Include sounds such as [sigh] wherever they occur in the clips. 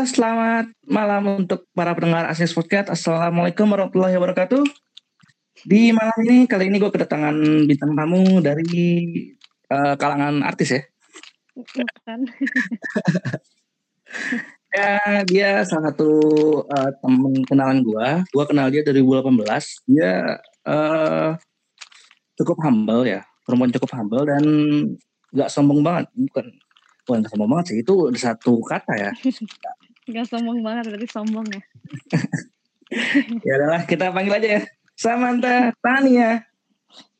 Selamat malam untuk para pendengar Asis Podcast. Assalamualaikum warahmatullahi wabarakatuh. Di malam ini, kali ini gue kedatangan bintang tamu dari uh, kalangan artis ya. Bukan. [laughs] ya, dia salah satu uh, temen kenalan gue. Gue kenal dia dari 2018. Dia uh, cukup humble ya, perempuan cukup humble dan gak sombong banget. Bukan Bukan sombong banget sih, itu satu kata ya. [laughs] Gak sombong banget, berarti sombong ya. [laughs] ya adalah kita panggil aja ya. Samantha Tania.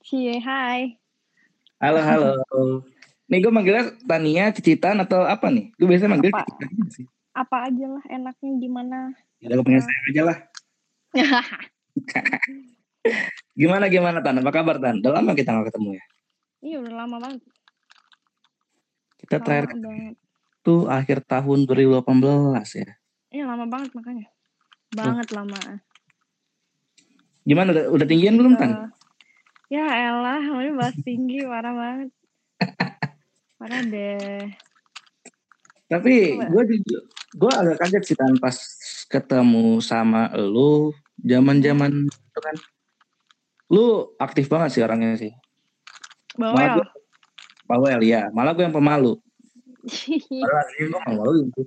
Cie, hai. Halo, halo. Nih gue manggilnya Tania, Cicitan atau apa nih? Gue biasa manggil apa? Cicitan sih. Apa aja lah, enaknya gimana? Ya gue pengen sayang aja lah. [laughs] gimana gimana Tan? Apa kabar Tan? Udah lama kita gak ketemu ya? Iya udah lama banget. Kita lama terakhir banget. Itu akhir tahun 2018 ya. Iya lama banget makanya. Banget oh. lama. Gimana udah, udah tinggian belum Tan? Uh, ya elah, ini bahas tinggi parah banget. [laughs] parah deh. Tapi gue juga gue agak kaget sih Tan pas ketemu sama lu zaman-zaman itu kan. Lu aktif banget sih orangnya sih. Bawel. Bawel ya, malah gue yang pemalu. Malah [laughs] gue pemalu gitu.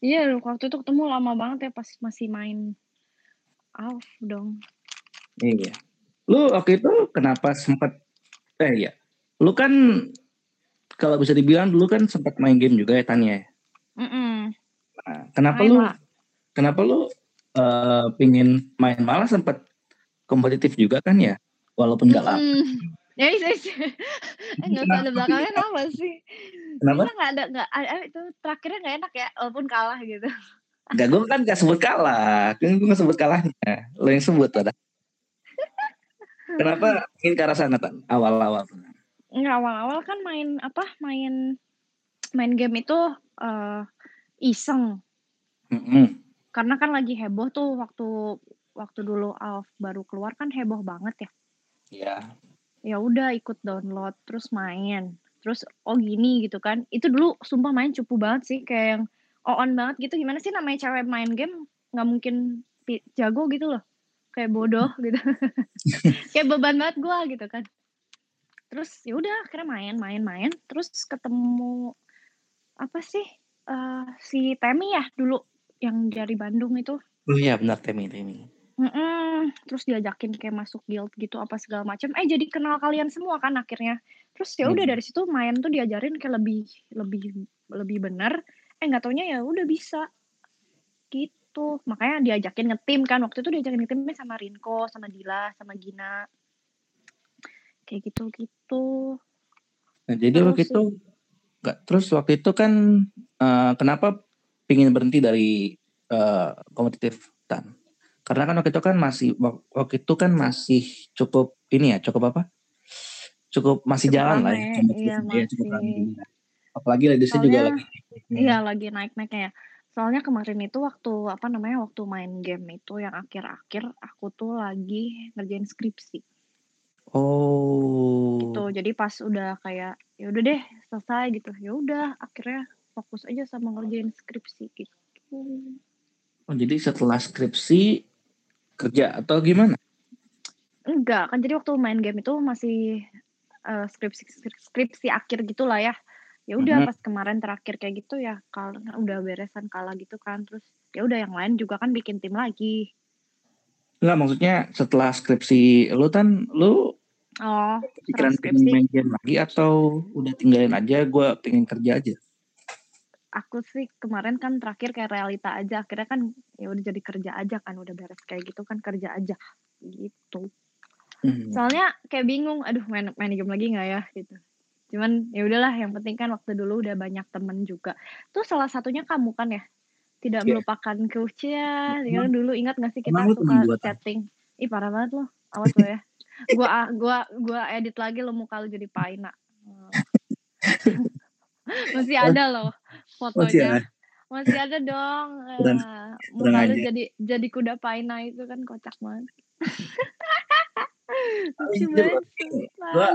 Iya, waktu itu ketemu lama banget ya pas masih main Alf dong. Iya. Lu waktu itu kenapa sempat eh ya. Lu kan kalau bisa dibilang dulu kan sempat main game juga ya Tanya. Mm -mm. Nah, kenapa main lu lah. kenapa lu uh, pingin main malah sempat kompetitif juga kan ya? Walaupun gak lama. Mm. Ya, iya, iya. [laughs] Enggak usah ada belakangnya apa sih? Kenapa? Kita nggak ada nggak ada itu terakhirnya nggak enak ya, walaupun kalah gitu. Enggak, gue kan gak sebut kalah. Kan gue gak sebut kalahnya. Lo yang sebut ada. Kenapa ingin ke arah sana awal-awal? Enggak awal-awal kan main apa? Main main game itu uh, iseng. Mm -hmm. Karena kan lagi heboh tuh waktu waktu dulu Alf baru keluar kan heboh banget ya. Iya ya udah ikut download terus main. Terus oh gini gitu kan. Itu dulu sumpah main cupu banget sih kayak yang on banget gitu. Gimana sih namanya cewek main game? Nggak mungkin jago gitu loh. Kayak bodoh gitu. [laughs] Kayak beban banget gue gitu kan. Terus ya udah akhirnya main main main. Terus ketemu apa sih uh, si Temi ya dulu yang dari Bandung itu. Oh iya benar Temi Temi Mhm, terus diajakin kayak masuk guild gitu apa segala macam, eh jadi kenal kalian semua kan akhirnya. Terus ya udah hmm. dari situ main tuh diajarin kayak lebih lebih lebih benar, eh nggak taunya ya udah bisa. Gitu, makanya diajakin ngetim kan, waktu itu diajakin ngetimnya sama Rinko, sama Dila, sama Gina. Kayak gitu-gitu. Nah, jadi terus, waktu itu nggak terus waktu itu kan uh, kenapa pingin berhenti dari uh, kompetitif tan? Karena kan waktu itu kan masih waktu itu kan masih cukup ini ya, cukup apa? Cukup masih cukup jalan lah ya. Iya, masih. cukup Apalagi lagi juga lagi. Iya, lagi naik-naiknya ya. Soalnya kemarin itu waktu apa namanya waktu main game itu yang akhir-akhir aku tuh lagi ngerjain skripsi. Oh. Gitu. Jadi pas udah kayak ya udah deh selesai gitu. Ya udah akhirnya fokus aja sama ngerjain skripsi gitu. Oh, jadi setelah skripsi kerja atau gimana? Enggak, kan jadi waktu main game itu masih uh, skripsi skripsi akhir gitulah ya. Ya udah mm-hmm. pas kemarin terakhir kayak gitu ya kalau udah beresan kalah gitu kan terus ya udah yang lain juga kan bikin tim lagi. Enggak maksudnya setelah skripsi lu kan lu Oh, pikiran pengen main game lagi atau udah tinggalin aja gue pengen kerja aja? Aku sih kemarin kan terakhir kayak realita aja akhirnya kan ya udah jadi kerja aja kan udah beres kayak gitu kan kerja aja gitu. Hmm. soalnya kayak bingung aduh main main game lagi nggak ya? Gitu. Cuman ya udahlah yang penting kan waktu dulu udah banyak temen juga. Tuh salah satunya kamu kan ya? Tidak yeah. melupakan Kucia ya dulu ingat gak sih kita suka chatting? Ih parah banget loh awas lo ya. Gua gua gua edit lagi lo muka lo jadi paina [laughs] masih ada loh fotonya masih ada, dong. [laughs] Kurang, uh, lu jadi jadi kuda paina itu kan kocak banget. [laughs] Lucu banget.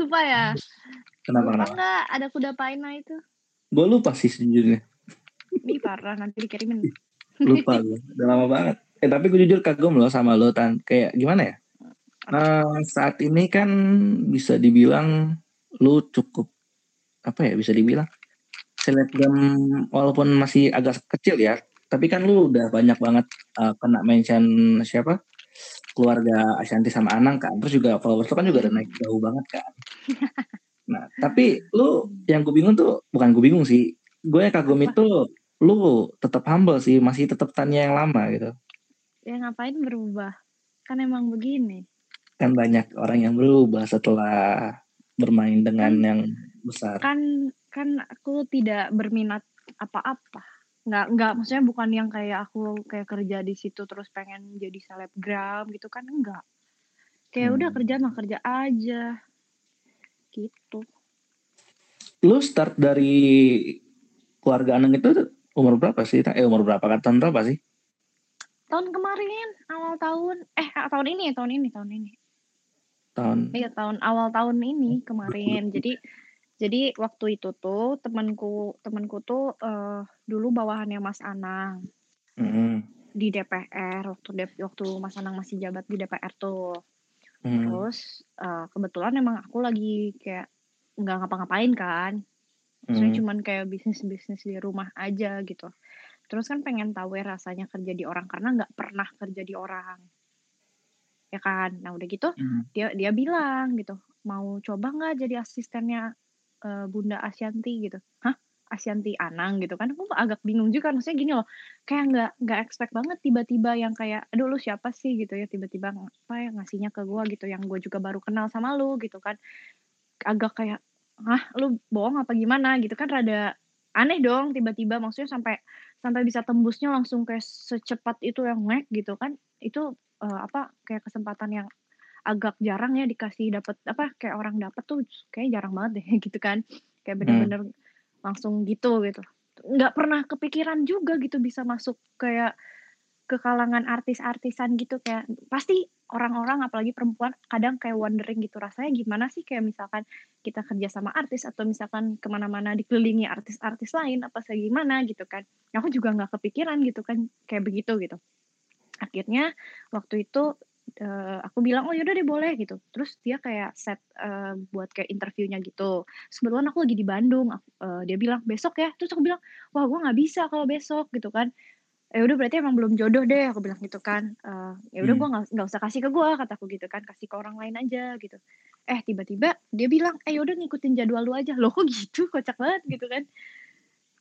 Lupa ya? Kenapa lupa enggak ada kuda paina itu? Gue lupa sih sejujurnya. [laughs] Nih parah nanti dikirimin. Lupa gue, udah lama banget. Eh tapi gue jujur kagum loh sama lo tan. Kayak gimana ya? Uh, saat ini kan bisa dibilang lu cukup apa ya bisa dibilang selebgram walaupun masih agak kecil ya tapi kan lu udah banyak banget uh, kena mention siapa? Keluarga Ashanti sama Anang kan terus juga followers lu kan juga udah naik jauh banget kan. [laughs] Nah tapi lu yang gue bingung tuh bukan gue bingung sih gue yang kagum itu lu tetap humble sih masih tetap tanya yang lama gitu. Ya ngapain berubah? Kan emang begini. Kan banyak orang yang berubah setelah bermain dengan kan, yang besar. Kan kan aku tidak berminat apa-apa. Nggak nggak maksudnya bukan yang kayak aku kayak kerja di situ terus pengen jadi selebgram gitu kan enggak. Kayak hmm. udah kerja mah kerja aja. Gitu. Lu start dari keluarga Aneng itu umur berapa sih? Eh umur berapa kan tahun berapa sih? Tahun kemarin, awal tahun. Eh tahun ini, tahun ini, tahun ini tahun iya tahun awal tahun ini kemarin jadi jadi waktu itu tuh temanku temanku tuh uh, dulu bawahannya Mas Anang mm. di DPR waktu de waktu Mas Anang masih jabat di DPR tuh mm. terus uh, kebetulan emang aku lagi kayak nggak ngapa-ngapain kan saya mm. cuman kayak bisnis bisnis di rumah aja gitu terus kan pengen tahu ya rasanya kerja di orang karena nggak pernah kerja di orang ya kan nah udah gitu hmm. dia dia bilang gitu mau coba nggak jadi asistennya uh, Bunda Asyanti gitu. Hah? Asyanti Anang gitu kan. Aku agak bingung juga maksudnya gini loh. Kayak nggak nggak expect banget tiba-tiba yang kayak aduh lu siapa sih? gitu ya. Tiba-tiba apa ya ngasihnya ke gue gitu yang gue juga baru kenal sama lu gitu kan. Agak kayak ah lu bohong apa gimana? gitu kan. Rada aneh dong tiba-tiba. Maksudnya sampai sampai bisa tembusnya langsung kayak secepat itu yang ngek gitu kan. Itu uh, apa kayak kesempatan yang agak jarang ya dikasih dapat apa kayak orang dapat tuh kayak jarang banget deh [laughs] gitu kan kayak hmm. bener-bener hmm. langsung gitu gitu nggak pernah kepikiran juga gitu bisa masuk kayak ke kalangan artis-artisan gitu kayak pasti orang-orang apalagi perempuan kadang kayak wondering gitu rasanya gimana sih kayak misalkan kita kerja sama artis atau misalkan ke mana-mana dikelilingi artis-artis lain apa sih gimana gitu kan aku juga nggak kepikiran gitu kan kayak begitu gitu akhirnya waktu itu uh, aku bilang oh yaudah deh boleh gitu. Terus dia kayak set uh, buat kayak interviewnya gitu. Sebelumnya aku lagi di Bandung uh, dia bilang besok ya? Terus aku bilang wah gue nggak bisa kalau besok gitu kan. Ya udah berarti emang belum jodoh deh aku bilang gitu kan. Uh, ya udah hmm. gue nggak usah kasih ke gue kataku gitu kan kasih ke orang lain aja gitu. Eh tiba-tiba dia bilang eh udah ngikutin jadwal lu aja. [laughs] Loh kok gitu? Kocak banget gitu kan.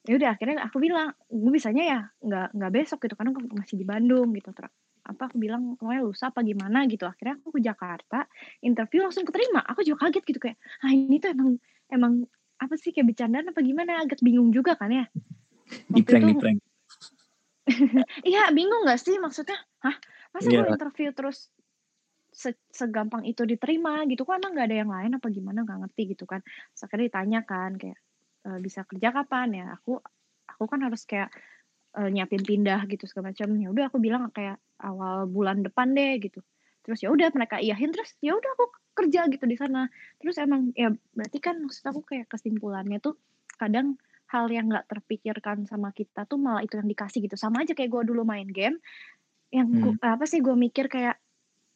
Ya udah akhirnya aku bilang gue bisanya ya nggak nggak besok gitu karena aku masih di Bandung gitu terus apa aku bilang pokoknya lusa apa gimana? Gitu. Akhirnya aku ke Jakarta interview langsung keterima. Aku juga kaget gitu kayak ah ini tuh emang emang apa sih kayak bercandaan apa gimana? Agak bingung juga kan ya. Di prank di prank. [laughs] Iya bingung gak sih? Maksudnya hah masa yeah. gue interview terus se segampang itu diterima? Gitu. Kan emang gak ada yang lain? Apa gimana? Nggak ngerti gitu kan. Akhirnya ditanya kan kayak uh, bisa kerja kapan? Ya aku aku kan harus kayak uh, nyiapin pindah gitu segala macam. Ya udah aku bilang kayak awal bulan depan deh gitu. Terus ya udah mereka iyahin terus ya udah aku kerja gitu di sana. Terus emang ya berarti kan maksud aku kayak kesimpulannya tuh kadang hal yang nggak terpikirkan sama kita tuh malah itu yang dikasih gitu. Sama aja kayak gue dulu main game yang gua, hmm. apa sih gue mikir kayak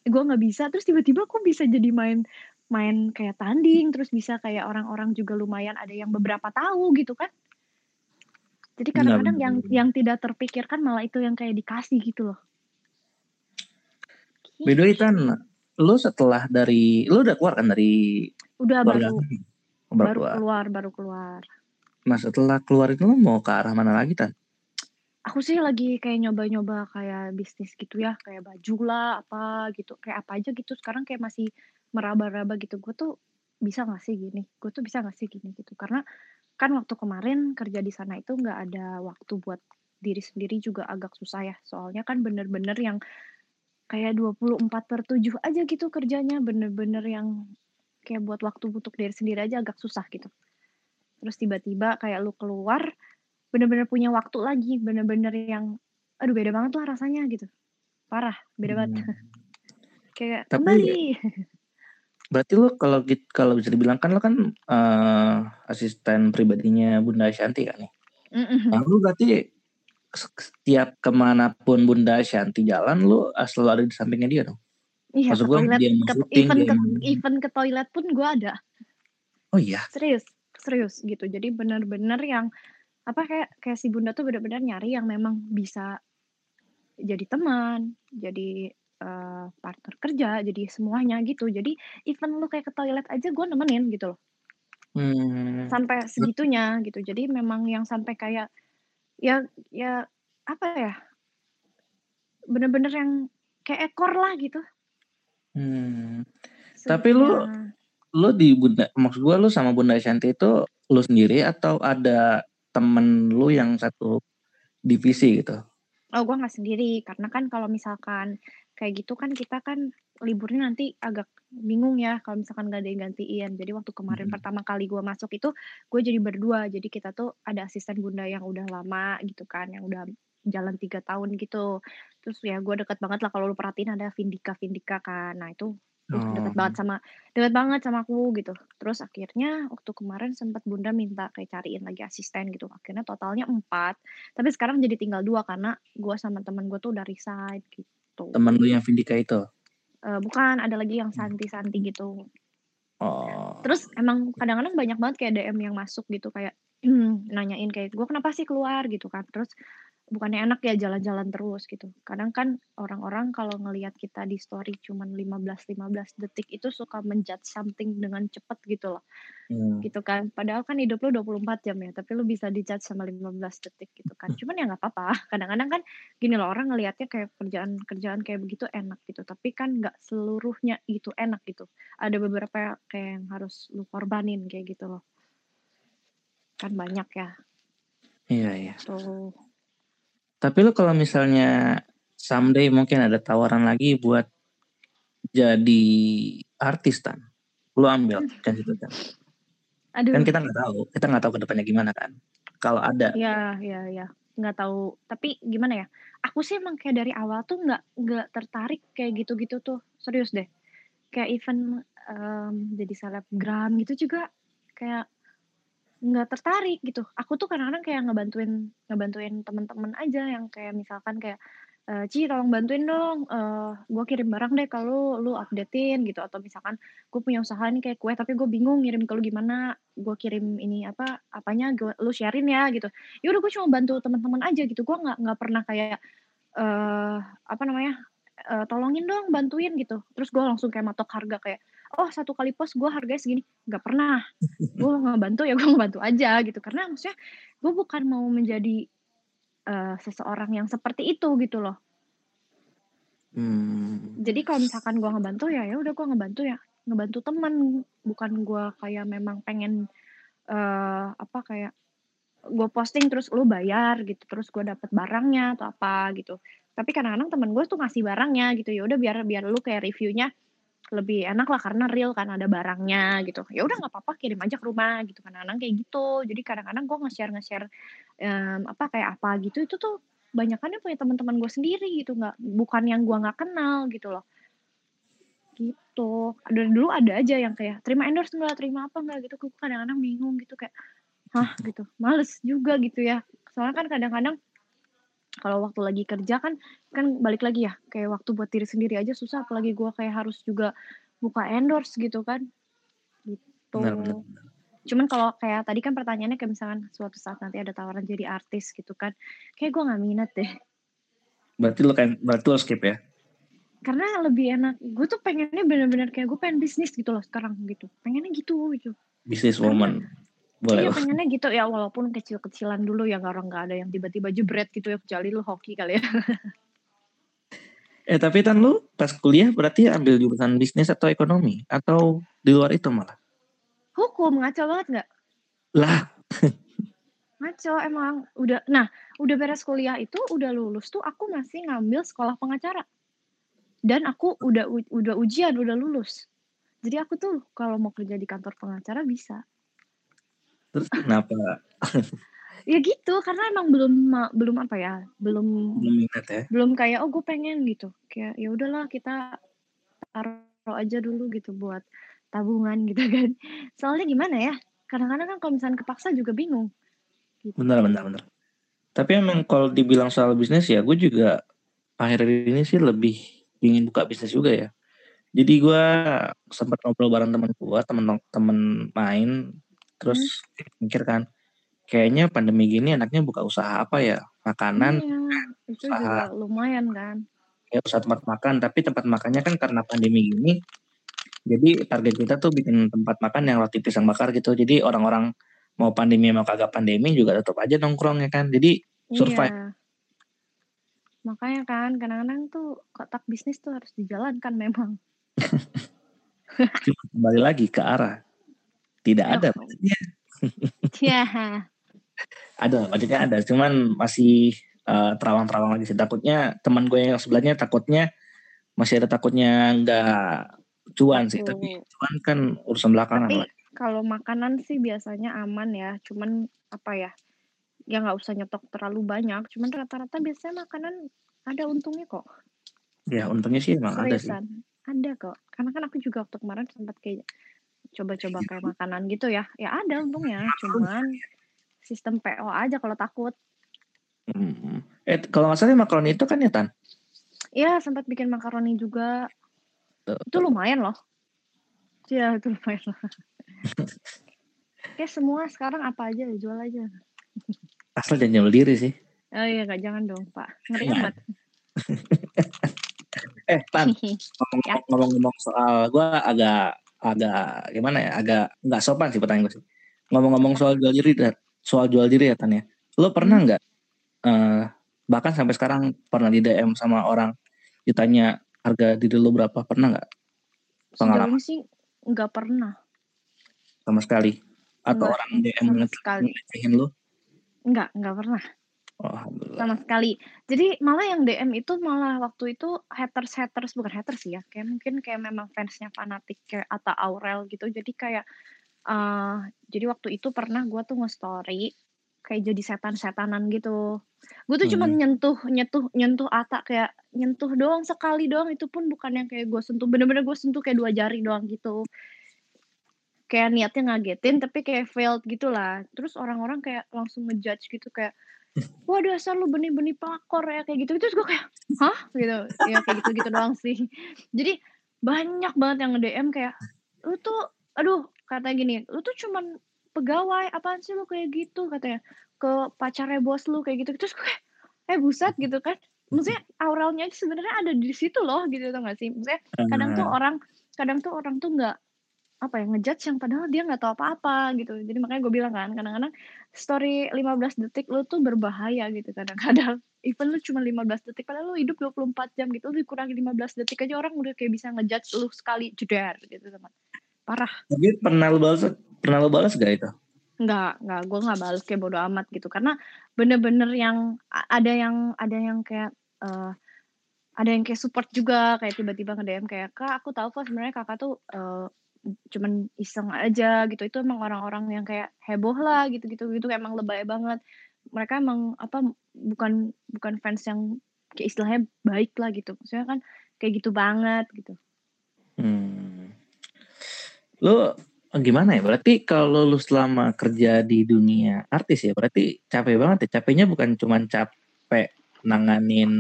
gue nggak bisa terus tiba-tiba aku bisa jadi main main kayak tanding terus bisa kayak orang-orang juga lumayan ada yang beberapa tahu gitu kan jadi kadang-kadang yang yang tidak terpikirkan malah itu yang kayak dikasih gitu loh. Beda itu kan lu setelah dari lu udah keluar kan dari udah baru. baru keluar. keluar baru keluar. Nah setelah keluar itu lu mau ke arah mana lagi tan? Aku sih lagi kayak nyoba-nyoba kayak bisnis gitu ya kayak baju lah apa gitu. Kayak apa aja gitu. Sekarang kayak masih meraba-raba gitu. Gue tuh bisa gak sih gini? Gue tuh bisa gak sih gini gitu? Karena kan waktu kemarin kerja di sana itu nggak ada waktu buat diri sendiri juga agak susah ya. Soalnya kan bener-bener yang kayak 24 per 7 aja gitu kerjanya. Bener-bener yang kayak buat waktu untuk diri sendiri aja agak susah gitu. Terus tiba-tiba kayak lu keluar bener-bener punya waktu lagi. Bener-bener yang aduh beda banget tuh rasanya gitu. Parah beda hmm. banget [laughs] kayak Tapi, kembali [laughs] Berarti lo kalau kalau bisa dibilang kan lo kan uh, asisten pribadinya Bunda Shanti kan nih. Mm-hmm. Nah, lu berarti setiap ke mana pun Bunda Shanti jalan lu selalu ada di sampingnya dia dong? Iya, Maksud gue toilet, dia ke, syuting, even, dia ke, even ke toilet pun gue ada. Oh iya? Serius, serius gitu. Jadi benar-benar yang apa kayak kayak si bunda tuh benar-benar nyari yang memang bisa jadi teman, jadi uh, partner kerja, jadi semuanya gitu. Jadi even lu kayak ke toilet aja gue nemenin gitu loh. Hmm. Sampai segitunya gitu. Jadi memang yang sampai kayak ya ya apa ya? Bener-bener yang kayak ekor lah gitu. Hmm. Tapi lu lu di Bunda maksud gue lu sama Bunda Shanti itu lu sendiri atau ada temen lu yang satu divisi gitu? Oh, gue nggak sendiri karena kan kalau misalkan kayak gitu kan kita kan liburnya nanti agak bingung ya kalau misalkan gak ada yang gantiin. Jadi waktu kemarin hmm. pertama kali gue masuk itu gue jadi berdua. Jadi kita tuh ada asisten bunda yang udah lama gitu kan, yang udah jalan tiga tahun gitu. Terus ya gue deket banget lah kalau lu perhatiin ada Vindika Vindika kan. Nah itu Uh, deket banget oh. sama deket banget sama aku gitu. Terus akhirnya waktu kemarin sempat Bunda minta kayak cariin lagi asisten gitu. Akhirnya totalnya empat. Tapi sekarang jadi tinggal dua karena gue sama temen gue tuh udah resign gitu. Temen lu yang Vindika itu? Uh, bukan, ada lagi yang hmm. Santi-Santi gitu. Oh. Terus emang kadang-kadang banyak banget kayak DM yang masuk gitu kayak nanyain kayak gue kenapa sih keluar gitu kan. Terus bukannya enak ya jalan-jalan terus gitu. Kadang kan orang-orang kalau ngelihat kita di story cuman 15-15 detik itu suka menjudge something dengan cepet gitu loh. Hmm. Gitu kan. Padahal kan hidup lu 24 jam ya, tapi lu bisa dijudge sama 15 detik gitu kan. Hmm. Cuman ya nggak apa-apa. Kadang-kadang kan gini loh orang ngelihatnya kayak kerjaan-kerjaan kayak begitu enak gitu, tapi kan nggak seluruhnya itu enak gitu. Ada beberapa kayak yang harus lu korbanin kayak gitu loh. Kan banyak ya. Iya, iya. So, tapi lu kalau misalnya someday mungkin ada tawaran lagi buat jadi artis kan, lu ambil kan itu kan. Aduh. Kan kita nggak tahu, kita nggak tahu ke depannya gimana kan. Kalau ada. Ya, ya, ya, nggak tahu. Tapi gimana ya? Aku sih emang kayak dari awal tuh nggak nggak tertarik kayak gitu-gitu tuh, serius deh. Kayak even um, jadi selebgram gitu juga kayak nggak tertarik gitu. Aku tuh kadang-kadang kayak ngebantuin ngebantuin teman-teman aja yang kayak misalkan kayak, eee, "Ci tolong bantuin dong, uh, gue kirim barang deh kalau lu updatein gitu, atau misalkan gue punya usaha nih kayak kue tapi gue bingung ngirim ke lu gimana, gue kirim ini apa, apanya gue lu sharein ya gitu. Ya udah gue cuma bantu teman-teman aja gitu, gue nggak nggak pernah kayak, uh, apa namanya, uh, "Tolongin dong, bantuin," gitu. Terus gue langsung kayak matok harga kayak oh satu kali post gue harganya segini. Nggak pernah. Gue nggak bantu ya gue bantu aja gitu. Karena maksudnya gue bukan mau menjadi uh, seseorang yang seperti itu gitu loh. Hmm. jadi kalau misalkan gue ngebantu ya ya udah gue ngebantu ya. Ngebantu teman bukan gue kayak memang pengen uh, apa kayak gue posting terus lu bayar gitu. Terus gue dapet barangnya atau apa gitu. Tapi kadang-kadang temen gue tuh ngasih barangnya gitu. Ya udah biar biar lu kayak reviewnya lebih enak lah karena real kan ada barangnya gitu. Ya udah nggak apa-apa kirim aja ke rumah gitu kadang-kadang kayak gitu. Jadi kadang-kadang gue nge-share nge-share um, apa kayak apa gitu itu tuh banyak kan punya teman-teman gue sendiri gitu. Nggak bukan yang gue nggak kenal gitu loh. Gitu. Ada dulu ada aja yang kayak terima endorse nggak terima apa nggak? gitu. Gue kadang-kadang bingung gitu kayak hah? gitu. Males juga gitu ya. Soalnya kan kadang-kadang kalau waktu lagi kerja kan kan balik lagi ya kayak waktu buat diri sendiri aja susah apalagi gue kayak harus juga buka endorse gitu kan. Gitu. Benar, benar. cuman kalau kayak tadi kan pertanyaannya kayak misalkan suatu saat nanti ada tawaran jadi artis gitu kan kayak gue nggak minat deh. Berarti lo kan berarti lo skip ya? Karena lebih enak gue tuh pengennya bener-bener kayak gue pengen bisnis gitu loh sekarang gitu. Pengennya gitu gitu. Bisnis woman boleh iya pengennya gitu ya walaupun kecil-kecilan dulu ya orang nggak ada yang tiba-tiba jebret gitu ya kecuali lu hoki kali ya. eh tapi kan lu pas kuliah berarti ambil jurusan bisnis atau ekonomi atau di luar itu malah? Hukum ngaco banget nggak? Lah. ngaco emang udah nah udah beres kuliah itu udah lulus tuh aku masih ngambil sekolah pengacara dan aku udah udah ujian udah lulus jadi aku tuh kalau mau kerja di kantor pengacara bisa Terus kenapa? ya gitu karena emang belum belum apa ya belum belum minat ya belum kayak oh gue pengen gitu kayak ya udahlah kita taruh aja dulu gitu buat tabungan gitu kan soalnya gimana ya kadang-kadang kan kalau misalnya kepaksa juga bingung gitu. benar benar benar Tapi emang kalau dibilang soal bisnis ya gue juga akhir ini sih lebih ingin buka bisnis juga ya. Jadi gue sempat ngobrol bareng temen gue, temen-temen main, terus hmm. mikir kan, kayaknya pandemi gini enaknya buka usaha apa ya? Makanan, iya, itu usaha, juga lumayan kan. Ya usaha tempat makan, tapi tempat makannya kan karena pandemi gini, jadi target kita tuh bikin tempat makan yang roti pisang bakar gitu. Jadi orang-orang mau pandemi mau kagak pandemi juga tetap aja nongkrong ya kan. Jadi survive. Iya. Makanya kan kadang-kadang tuh kotak bisnis tuh harus dijalankan memang. [laughs] Kembali lagi ke arah tidak ada budgetnya. [laughs] Iya. ada budgetnya ada, cuman masih uh, terawang-terawang lagi sih. Takutnya teman gue yang sebelahnya takutnya masih ada takutnya nggak cuan sih, tapi cuan kan urusan belakangan tapi, Kalau makanan sih biasanya aman ya, cuman apa ya? Ya nggak usah nyetok terlalu banyak, cuman rata-rata biasanya makanan ada untungnya kok. Ya untungnya sih emang ada sih. Ada kok. Karena kan aku juga waktu kemarin sempat kayak coba-coba kayak iya. makanan gitu ya. Ya ada untungnya, cuman sistem PO aja kalau takut. Hmm. Eh kalau nggak salah makaroni itu kan ya Tan? Iya sempat bikin makaroni juga. Tuh, itu lumayan loh. Iya itu lumayan loh. [laughs] Kayak semua sekarang apa aja jual aja. Asal jangan jual diri sih. Oh iya gak jangan dong Pak. Ngeri amat. [laughs] eh Tan, [laughs] ya. ngomong-ngomong soal gue agak agak gimana ya agak nggak sopan sih pertanyaan gue sih ngomong-ngomong soal jual diri soal jual diri ya Tan ya lo pernah hmm. nggak uh, bahkan sampai sekarang pernah di DM sama orang ditanya harga diri lo berapa pernah nggak pengalaman sih nggak pernah sama sekali atau enggak, orang DM ngecehin lo nggak nggak pernah Sama sekali. Jadi malah yang DM itu malah waktu itu haters-haters bukan haters sih ya, kayak mungkin kayak memang fansnya fanatik kayak Atta Aurel gitu. Jadi kayak uh, jadi waktu itu pernah gue tuh nge-story kayak jadi setan-setanan gitu. Gue tuh hmm. cuma nyentuh nyentuh nyentuh Ata kayak nyentuh doang sekali doang itu pun bukan yang kayak gue sentuh bener-bener gue sentuh kayak dua jari doang gitu. Kayak niatnya ngagetin tapi kayak failed gitu lah. Terus orang-orang kayak langsung ngejudge gitu kayak wah dasar lu benih-benih pelakor ya kayak gitu. Terus gue kayak hah? Gitu. Ya kayak gitu gitu doang sih. Jadi banyak banget yang nge-DM kayak lu tuh aduh kata gini lu tuh cuman pegawai apaan sih lu kayak gitu? Katanya ke pacarnya bos lu kayak gitu. Terus gue kayak eh buset gitu kan. Maksudnya auralnya sebenarnya ada di situ loh gitu tau gak sih? Maksudnya kadang tuh orang kadang tuh orang tuh nggak apa ya ngejudge yang padahal dia nggak tahu apa-apa gitu. Jadi makanya gue bilang kan kadang-kadang story 15 detik lu tuh berbahaya gitu kadang-kadang. [laughs] Even lu cuma 15 detik padahal lu hidup 24 jam gitu lu dikurangi 15 detik aja orang udah kayak bisa ngejudge lu sekali jeder gitu teman. Parah. Tapi pernah lu balas pernah lu balas gak itu? Enggak, enggak, gue nggak balas kayak bodo amat gitu. Karena bener-bener yang ada yang ada yang kayak uh, ada yang kayak support juga kayak tiba-tiba nge DM kayak kak aku tahu kok sebenarnya kakak tuh uh, cuman iseng aja gitu. Itu emang orang-orang yang kayak heboh lah gitu gitu gitu emang lebay banget. Mereka emang apa bukan bukan fans yang kayak istilahnya baik lah gitu. Maksudnya kan kayak gitu banget gitu. Hmm. lu gimana ya? Berarti kalau lu selama kerja di dunia artis ya berarti capek banget ya? Capeknya bukan cuman capek nanganin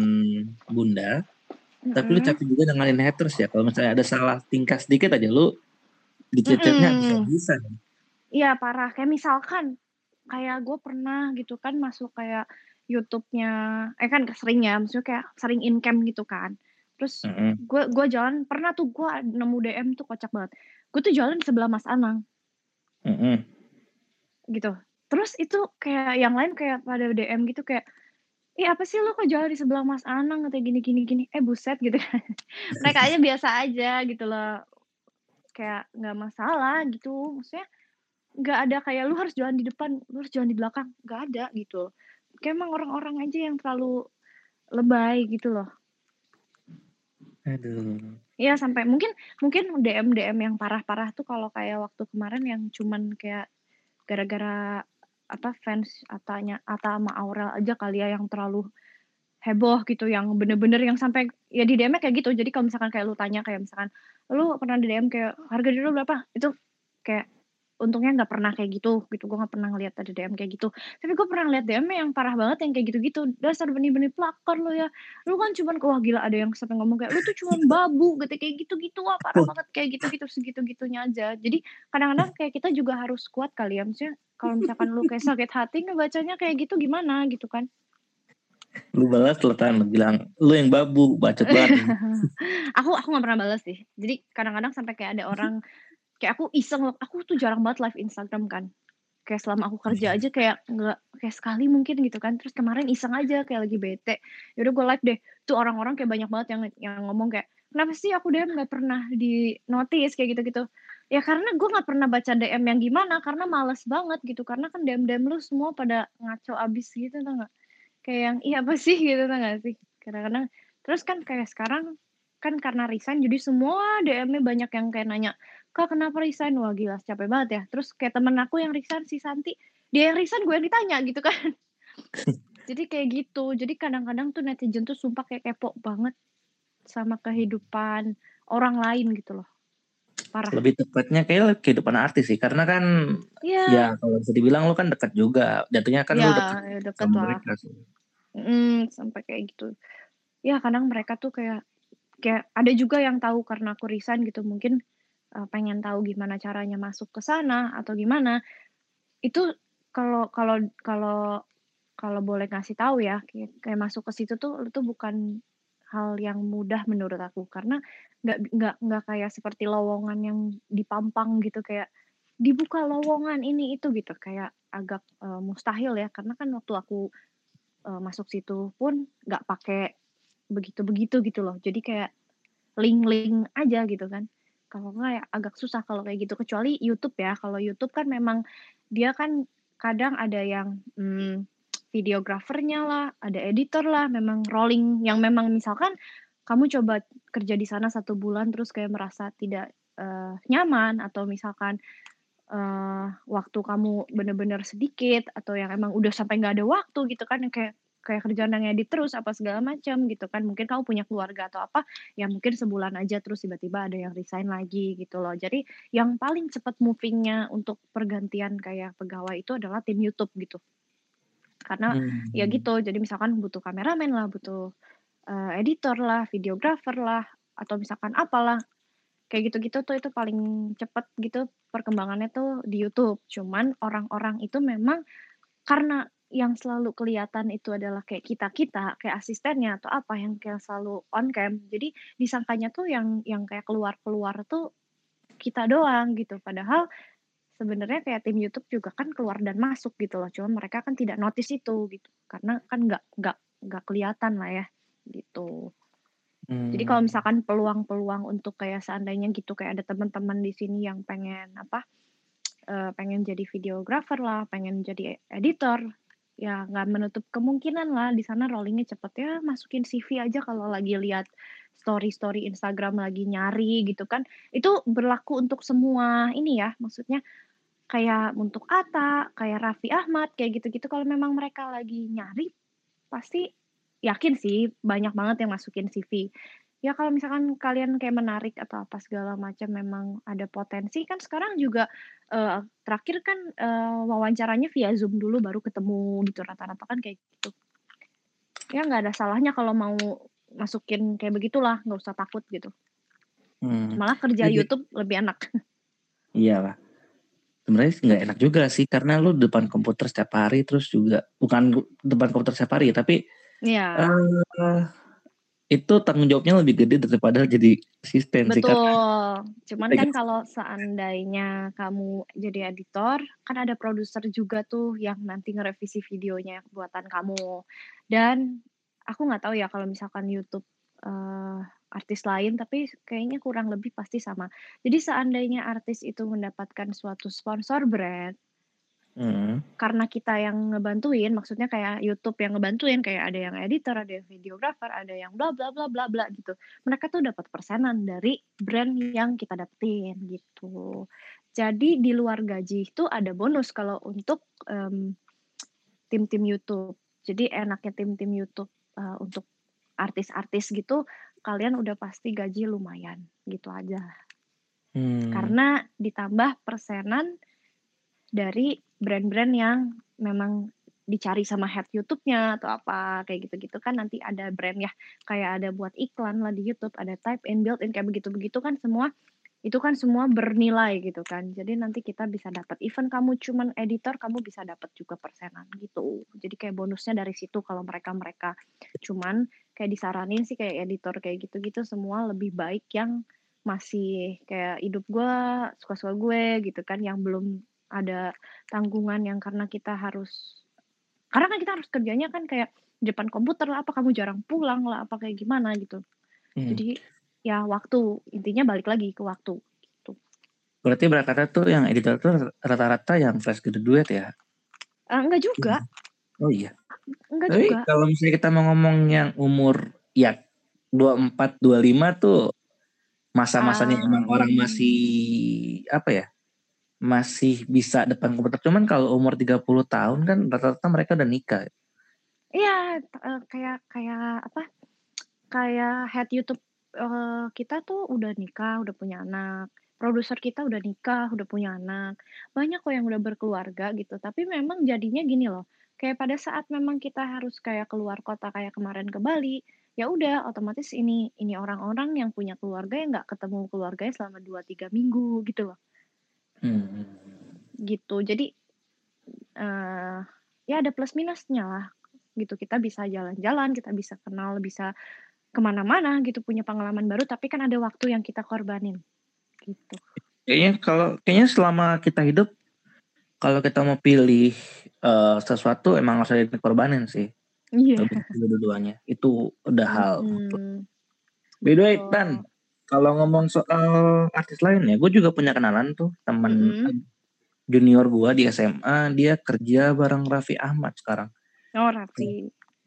bunda mm -hmm. tapi lu capek juga nanganin haters ya? Kalau misalnya ada salah tingkah sedikit aja lu dicecetnya mm -hmm. bisa Iya parah. Kayak misalkan kayak gue pernah gitu kan masuk kayak YouTube-nya, eh kan sering ya, maksudnya kayak sering in cam gitu kan. Terus gue mm -hmm. gue jalan pernah tuh gue nemu DM tuh kocak banget. Gue tuh jalan di sebelah Mas Anang. Mm -hmm. Gitu. Terus itu kayak yang lain kayak pada DM gitu kayak Ih apa sih lo kok jalan di sebelah Mas Anang kayak gini gini gini eh buset gitu kan [laughs] mereka aja biasa aja gitu loh kayak nggak masalah gitu. Maksudnya nggak ada kayak lu harus jalan di depan lu harus jalan di belakang. Nggak ada gitu. Kayak emang orang-orang aja yang terlalu lebay gitu loh. Aduh. Iya sampai mungkin mungkin DM DM yang parah-parah tuh kalau kayak waktu kemarin yang cuman kayak gara-gara apa fans atanya Ata sama Aurel aja kali ya yang terlalu heboh gitu yang bener-bener yang sampai ya di DM kayak gitu. Jadi kalau misalkan kayak lu tanya kayak misalkan lu pernah di DM kayak harga diri lu berapa? Itu kayak untungnya nggak pernah kayak gitu gitu. Gue nggak pernah ngeliat ada DM kayak gitu. Tapi gue pernah lihat DM yang parah banget yang kayak gitu-gitu. Dasar benih-benih pelakor lo ya. Lu kan cuman wah gila ada yang sampai ngomong kayak lu tuh cuman babu gitu. Kayak gitu-gitu wah. parah banget. Kayak gitu-gitu segitu-gitunya aja. Jadi kadang-kadang kayak kita juga harus kuat kali ya. Maksudnya kalau misalkan lu kayak sakit hati ngebacanya kayak gitu gimana gitu kan lu balas letan bilang lu yang babu bacot banget. [laughs] Aku aku nggak pernah balas sih. Jadi kadang-kadang sampai kayak ada orang kayak aku iseng aku tuh jarang banget live Instagram kan. Kayak selama aku kerja aja kayak nggak kayak sekali mungkin gitu kan. Terus kemarin iseng aja kayak lagi bete. Yaudah gue live deh. Tuh orang-orang kayak banyak banget yang yang ngomong kayak kenapa sih aku DM nggak pernah di notice? kayak gitu-gitu. Ya karena gue nggak pernah baca DM yang gimana karena males banget gitu. Karena kan DM DM lu semua pada ngaco abis gitu tau gak kayak yang iya apa sih? gitu tau gak sih? Kadang-kadang terus kan kayak sekarang kan karena resign jadi semua DM-nya banyak yang kayak nanya kak kenapa resign? Wah gila capek banget ya. Terus kayak temen aku yang resign si Santi dia yang resign gue yang ditanya gitu kan. [laughs] Jadi kayak gitu. Jadi kadang-kadang tuh netizen tuh sumpah kayak kepo banget sama kehidupan orang lain gitu loh parah lebih tepatnya kayak kehidupan artis sih karena kan yeah. ya kalau bisa dibilang lo kan dekat juga jatuhnya kan yeah, lo dekat, ya deket sama lah. mereka sih. Mm, sampai kayak gitu ya kadang mereka tuh kayak kayak ada juga yang tahu karena aku resign gitu mungkin uh, pengen tahu gimana caranya masuk ke sana atau gimana, itu kalau kalau kalau kalau boleh ngasih tahu ya, kayak kayak masuk ke situ tuh itu bukan hal yang mudah menurut aku. Karena nggak nggak nggak kayak seperti lowongan yang dipampang gitu, kayak dibuka lowongan ini itu gitu, kayak agak, uh, mustahil ya, karena kan waktu aku, uh, masuk situ pun nggak pakai begitu-begitu gitu loh. Jadi kayak link-link aja gitu kan. Kalau nggak ya agak susah kalau kayak gitu, kecuali YouTube ya. Kalau YouTube kan memang dia kan kadang ada yang, hmm, videografernya lah, ada editor lah, memang rolling. Yang memang misalkan kamu coba kerja di sana satu bulan terus kayak merasa tidak, uh, nyaman atau misalkan, uh, waktu kamu bener-bener sedikit atau yang emang udah sampai nggak ada waktu gitu kan, kayak kayak kerjaan yang edit terus apa segala macam gitu kan. Mungkin kamu punya keluarga atau apa ya mungkin sebulan aja terus tiba-tiba ada yang resign lagi gitu loh. Jadi yang paling cepat movingnya untuk pergantian kayak pegawai itu adalah tim YouTube gitu karena hmm. ya gitu jadi misalkan butuh kameramen lah butuh uh, editor lah videographer lah atau misalkan apalah kayak gitu-gitu tuh itu paling cepet gitu perkembangannya tuh di YouTube cuman orang-orang itu memang karena yang selalu kelihatan itu adalah kayak kita-kita, kayak asistennya atau apa yang kayak selalu on cam. Jadi disangkanya tuh yang yang kayak keluar-keluar tuh kita doang gitu. Padahal sebenarnya kayak tim YouTube juga kan keluar dan masuk gitu loh. Cuma mereka kan tidak notice itu gitu. Karena kan nggak nggak nggak kelihatan lah ya gitu. Hmm. Jadi kalau hmm. misalkan peluang-peluang untuk kayak seandainya gitu kayak ada teman-teman di sini yang pengen apa uh, pengen jadi videographer lah, pengen jadi editor, ya nggak menutup kemungkinan lah di sana rollingnya cepet ya masukin CV aja kalau lagi lihat story-story Instagram lagi nyari gitu kan itu berlaku untuk semua ini ya maksudnya kayak untuk Ata kayak Raffi Ahmad kayak gitu-gitu. Kalau memang mereka lagi nyari pasti yakin sih banyak banget yang masukin CV ya kalau misalkan kalian kayak menarik atau apa segala macam memang ada potensi. Kan sekarang juga uh, terakhir kan uh, wawancaranya via zoom dulu baru ketemu gitu rata-rata kan kayak gitu. Ya nggak ada salahnya kalau mau masukin kayak begitulah nggak usah takut gitu. Hmm. malah kerja Jadi, YouTube lebih enak. [laughs] Iya lah sebenarnya nggak enak juga sih karena lu depan komputer setiap hari terus juga bukan depan komputer setiap hari tapi Iya. Uh, itu tanggung jawabnya lebih gede daripada jadi asisten sih kan. Betul. Cuman kan kalau seandainya kamu jadi editor, kan ada produser juga tuh yang nanti ngerevisi videonya buatan kamu. Dan aku nggak tahu ya kalau misalkan YouTube uh, artis lain, tapi kayaknya kurang lebih pasti sama. Jadi seandainya artis itu mendapatkan suatu sponsor brand, Hmm. Karena kita yang ngebantuin, maksudnya kayak YouTube yang ngebantuin, kayak ada yang editor, ada yang videographer, ada yang bla bla bla bla bla gitu. Mereka tuh dapat persenan dari brand yang kita dapetin gitu. Jadi di luar gaji itu ada bonus kalau untuk um, tim-tim YouTube. Jadi enaknya tim-tim YouTube uh, untuk artis-artis gitu, kalian udah pasti gaji lumayan gitu aja. Hmm. Karena ditambah persenan dari brand-brand yang memang dicari sama head YouTube-nya atau apa kayak gitu-gitu kan nanti ada brand ya kayak ada buat iklan lah di YouTube ada type in build in kayak begitu-begitu kan semua itu kan semua bernilai gitu kan. Jadi nanti kita bisa dapat. Even kamu cuman editor kamu bisa dapat juga persenan gitu. Jadi kayak bonusnya dari situ kalau mereka mereka cuman kayak disaranin sih kayak editor kayak gitu-gitu semua lebih baik yang masih kayak hidup gue suka-suka gue gitu kan. Yang belum ada tanggungan yang karena kita harus karena kan kita harus kerjanya kan kayak depan komputer lah, apa kamu jarang pulang lah, apa kayak gimana gitu. Hmm. Jadi ya waktu intinya balik lagi ke waktu. Gitu. Berarti berkata tuh yang editor tuh rata-rata yang fresh graduate ya? Uh, enggak juga. Oh iya. Enggak Tapi juga. kalau misalnya kita mau ngomong yang umur ya 24 25 tuh masa-masanya uh, emang orang masih apa ya? masih bisa depan komputer. Cuman kalau umur 30 tahun kan rata-rata mereka udah nikah. Iya, uh, kayak kayak apa? Kayak head YouTube uh, kita tuh udah nikah, udah punya anak. Produser kita udah nikah, udah punya anak. Banyak kok yang udah berkeluarga gitu. Tapi memang jadinya gini loh. Kayak pada saat memang kita harus kayak keluar kota kayak kemarin ke Bali, ya udah otomatis ini ini orang-orang yang punya keluarga yang nggak ketemu keluarganya selama 2 3 minggu gitu loh. Hmm. Gitu. Jadi uh, ya ada plus minusnya lah gitu. Kita bisa jalan-jalan, kita bisa kenal, bisa ke mana-mana gitu, punya pengalaman baru. Tapi kan ada waktu yang kita korbanin, gitu. Kayaknya kalau kayaknya selama kita hidup, kalau kita mau pilih uh, sesuatu emang harus ada korbanin sih. Iya. Dua-duanya itu udah hal. Hmm. By the way, Tan, kalau ngomong soal artis lain ya, gue juga punya kenalan tuh teman mm-hmm. junior gue di SMA, dia kerja bareng Raffi Ahmad sekarang. Oh Raffi.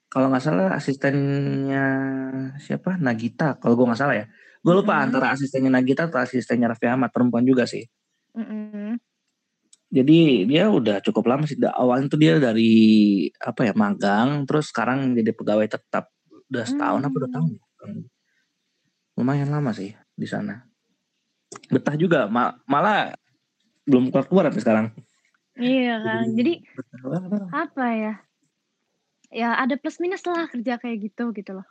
Kalau nggak salah asistennya siapa? Nagita. Kalau gue nggak salah ya, gue lupa mm-hmm. antara asistennya Nagita atau asistennya Raffi Ahmad perempuan juga sih. Mm-hmm. Jadi dia udah cukup lama sih. Awalnya tuh dia dari apa ya magang, terus sekarang jadi pegawai tetap. Udah setahun mm-hmm. apa dua tahun? Ya? lumayan lama sih di sana. Betah juga, ma malah belum keluar keluar sampai sekarang. Iya kan, jadi apa ya? Ya ada plus minus lah kerja kayak gitu gitu loh.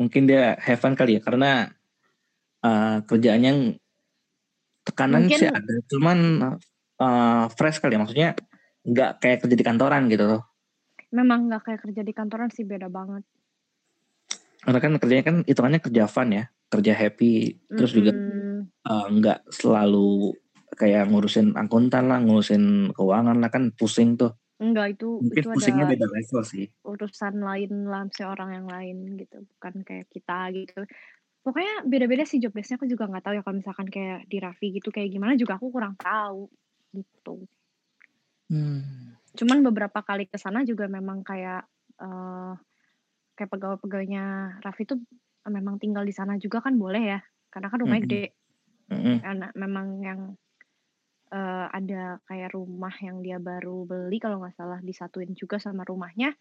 Mungkin dia have fun kali ya, karena uh, kerjaannya tekanan Mungkin, sih ada, cuman uh, fresh kali ya, maksudnya nggak kayak kerja di kantoran gitu loh. Memang nggak kayak kerja di kantoran sih beda banget. Karena kan kerjanya kan hitungannya kerja fun ya, kerja happy, terus juga uh, nggak selalu kayak ngurusin akuntan lah, ngurusin keuangan lah kan pusing tuh. Enggak itu Mungkin itu pusingnya beda level sih. Urusan lain lah seorang yang lain gitu, bukan kayak kita gitu. Pokoknya beda-beda sih job aku juga nggak tahu ya kalau misalkan kayak di Raffi gitu kayak gimana juga aku kurang tahu gitu. Hmm. Cuman beberapa kali ke sana juga memang kayak uh, kayak pegawai-pegawainya Raffi tuh memang tinggal di sana juga kan boleh ya karena kan rumahnya gede mm-hmm. karena memang yang uh, ada kayak rumah yang dia baru beli kalau nggak salah disatuin juga sama rumahnya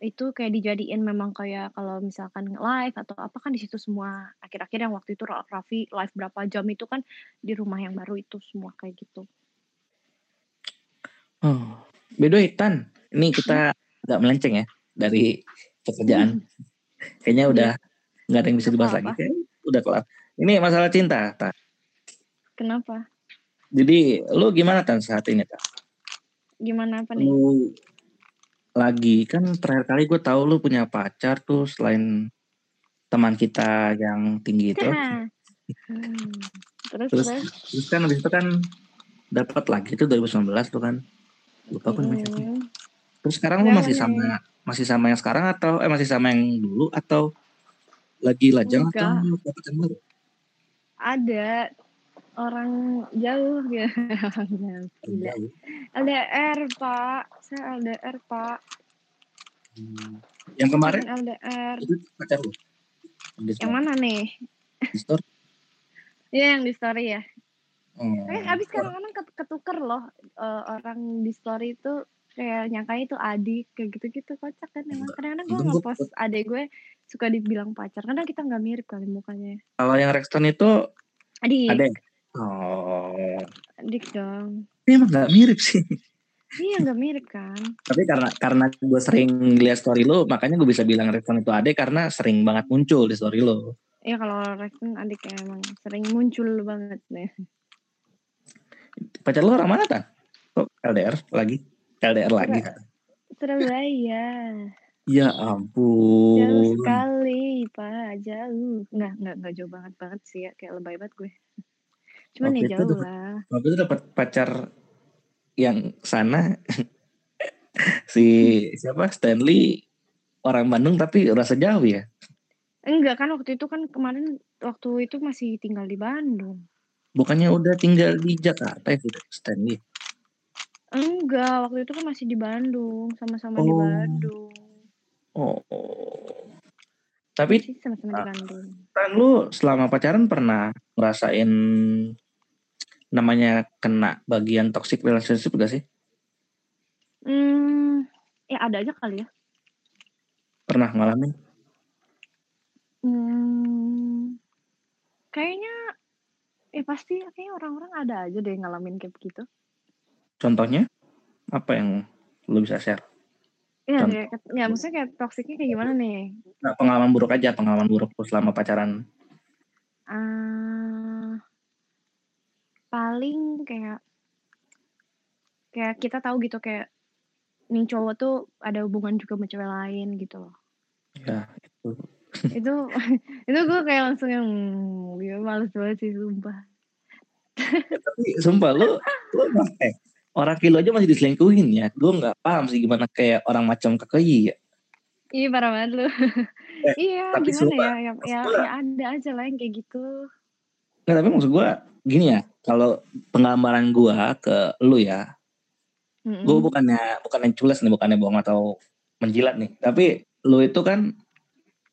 itu kayak dijadiin memang kayak kalau misalkan live atau apa kan di situ semua akhir-akhir yang waktu itu Raffi live berapa jam itu kan di rumah yang baru itu semua kayak gitu. Oh, beda Tan. Ini kita agak melenceng ya dari pekerjaan. Kayaknya udah nggak ada yang bisa dibahas lagi. Kayak udah kelar. Ini masalah cinta, Ta. Kenapa? Jadi lu gimana Tan saat ini, Ta? Gimana apa nih? Lu lagi kan terakhir kali gue tahu lu punya pacar tuh selain teman kita yang tinggi itu. Hmm. Terus, terus, terus kan habis itu kan dapat lagi itu 2019 tuh kan. Lupa aku namanya. Hmm. Terus sekarang lu masih sama masih sama yang sekarang atau eh masih sama yang dulu atau lagi lajang Enggak. atau dapat yang baru? Ada orang jauh ya. Gila. LDR Pak, saya LDR Pak. Hmm. Yang kemarin? LDR. Itu pacar lu? Yang mana nih? Di story? Iya yang di story ya. Hmm. Eh, habis kadang-kadang ketuker loh uh, orang di story itu kayak nyangka itu adik kayak gitu-gitu kocak kan emang kadang-kadang gue ngepost adik gue suka dibilang pacar karena kita nggak mirip kali mukanya kalau yang Rexton itu adik adik oh adik dong Tapi emang gak mirip sih. Iya gak mirip kan. [laughs] Tapi karena karena gue sering lihat story lo, makanya gue bisa bilang Rekton itu Ade karena sering banget muncul di story lo. Iya kalau Rekton adik emang sering muncul banget deh. Pacar lo orang mana kan? Kok LDR lagi? LDR lagi kan? Surabaya. Ya ampun. Jauh sekali, Pak. Jauh. Enggak, enggak, enggak jauh banget banget sih ya. Kayak lebay banget gue. Cuman Waktu ya jauh dapet- lah. Waktu itu dapat pacar yang sana [laughs] si siapa Stanley orang Bandung tapi rasa jauh ya. Enggak kan waktu itu kan kemarin waktu itu masih tinggal di Bandung. Bukannya udah tinggal di Jakarta ya Stanley. Enggak, waktu itu kan masih di Bandung, sama-sama di Oh. Bandung. Oh. Tapi Masih sama-sama di Ah. Bandung. kan lu selama pacaran pernah ngerasain namanya kena bagian toxic relationship gak sih? Hmm, ya ada aja kali ya. Pernah ngalamin? Hmm, kayaknya ya pasti kayaknya orang-orang ada aja deh ngalamin kayak begitu. Contohnya apa yang lu bisa share? Iya, kayak, ya maksudnya kayak toksiknya kayak gimana nih? Nah, pengalaman buruk aja, pengalaman buruk selama pacaran. Ah, paling kayak kayak kita tahu gitu kayak nih cowok tuh ada hubungan juga sama cewek lain gitu loh. Ya, itu. [laughs] Itu [laughs] itu gue kayak langsung yang hmm, gue males banget sih sumpah. Tapi sumpah lu, lu orang kilo aja masih diselingkuhin ya. Gue nggak paham sih gimana kayak orang macam KKI ya. Iya parah banget lu. iya tapi gimana sumpah, ya ya, ya gua- ya ada aja lah yang kayak gitu. Nggak, tapi maksud gue gini ya, kalau penggambaran gue ke lu ya, Mm-mm. gue bukannya bukannya cules nih, bukannya bohong atau menjilat nih. Tapi lu itu kan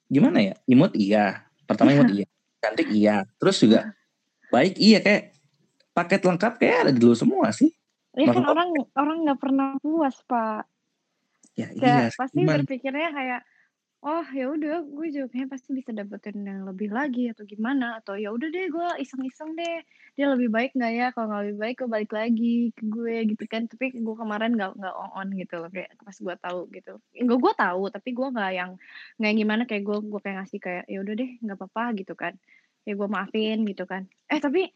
gimana ya? Imut iya. Pertama imut iya. [laughs] Cantik iya. Terus juga baik iya kayak paket lengkap kayak ada di lu semua sih. Ya kan orang orang nggak pernah puas pak. Ya Kayak iya. pasti cuman- berpikirnya kayak oh ya udah gue juga kayaknya pasti bisa dapetin yang lebih lagi atau gimana atau ya udah deh gue iseng-iseng deh. Dia lebih baik nggak ya? Kalau nggak lebih baik gue balik lagi ke gue gitu kan. Tapi gue kemarin nggak nggak on on gitu loh kayak pas gue tahu gitu. Gue gue tahu tapi gue nggak yang nggak gimana kayak gue gue kayak ngasih kayak ya udah deh nggak apa-apa gitu kan. Ya gue maafin gitu kan. Eh tapi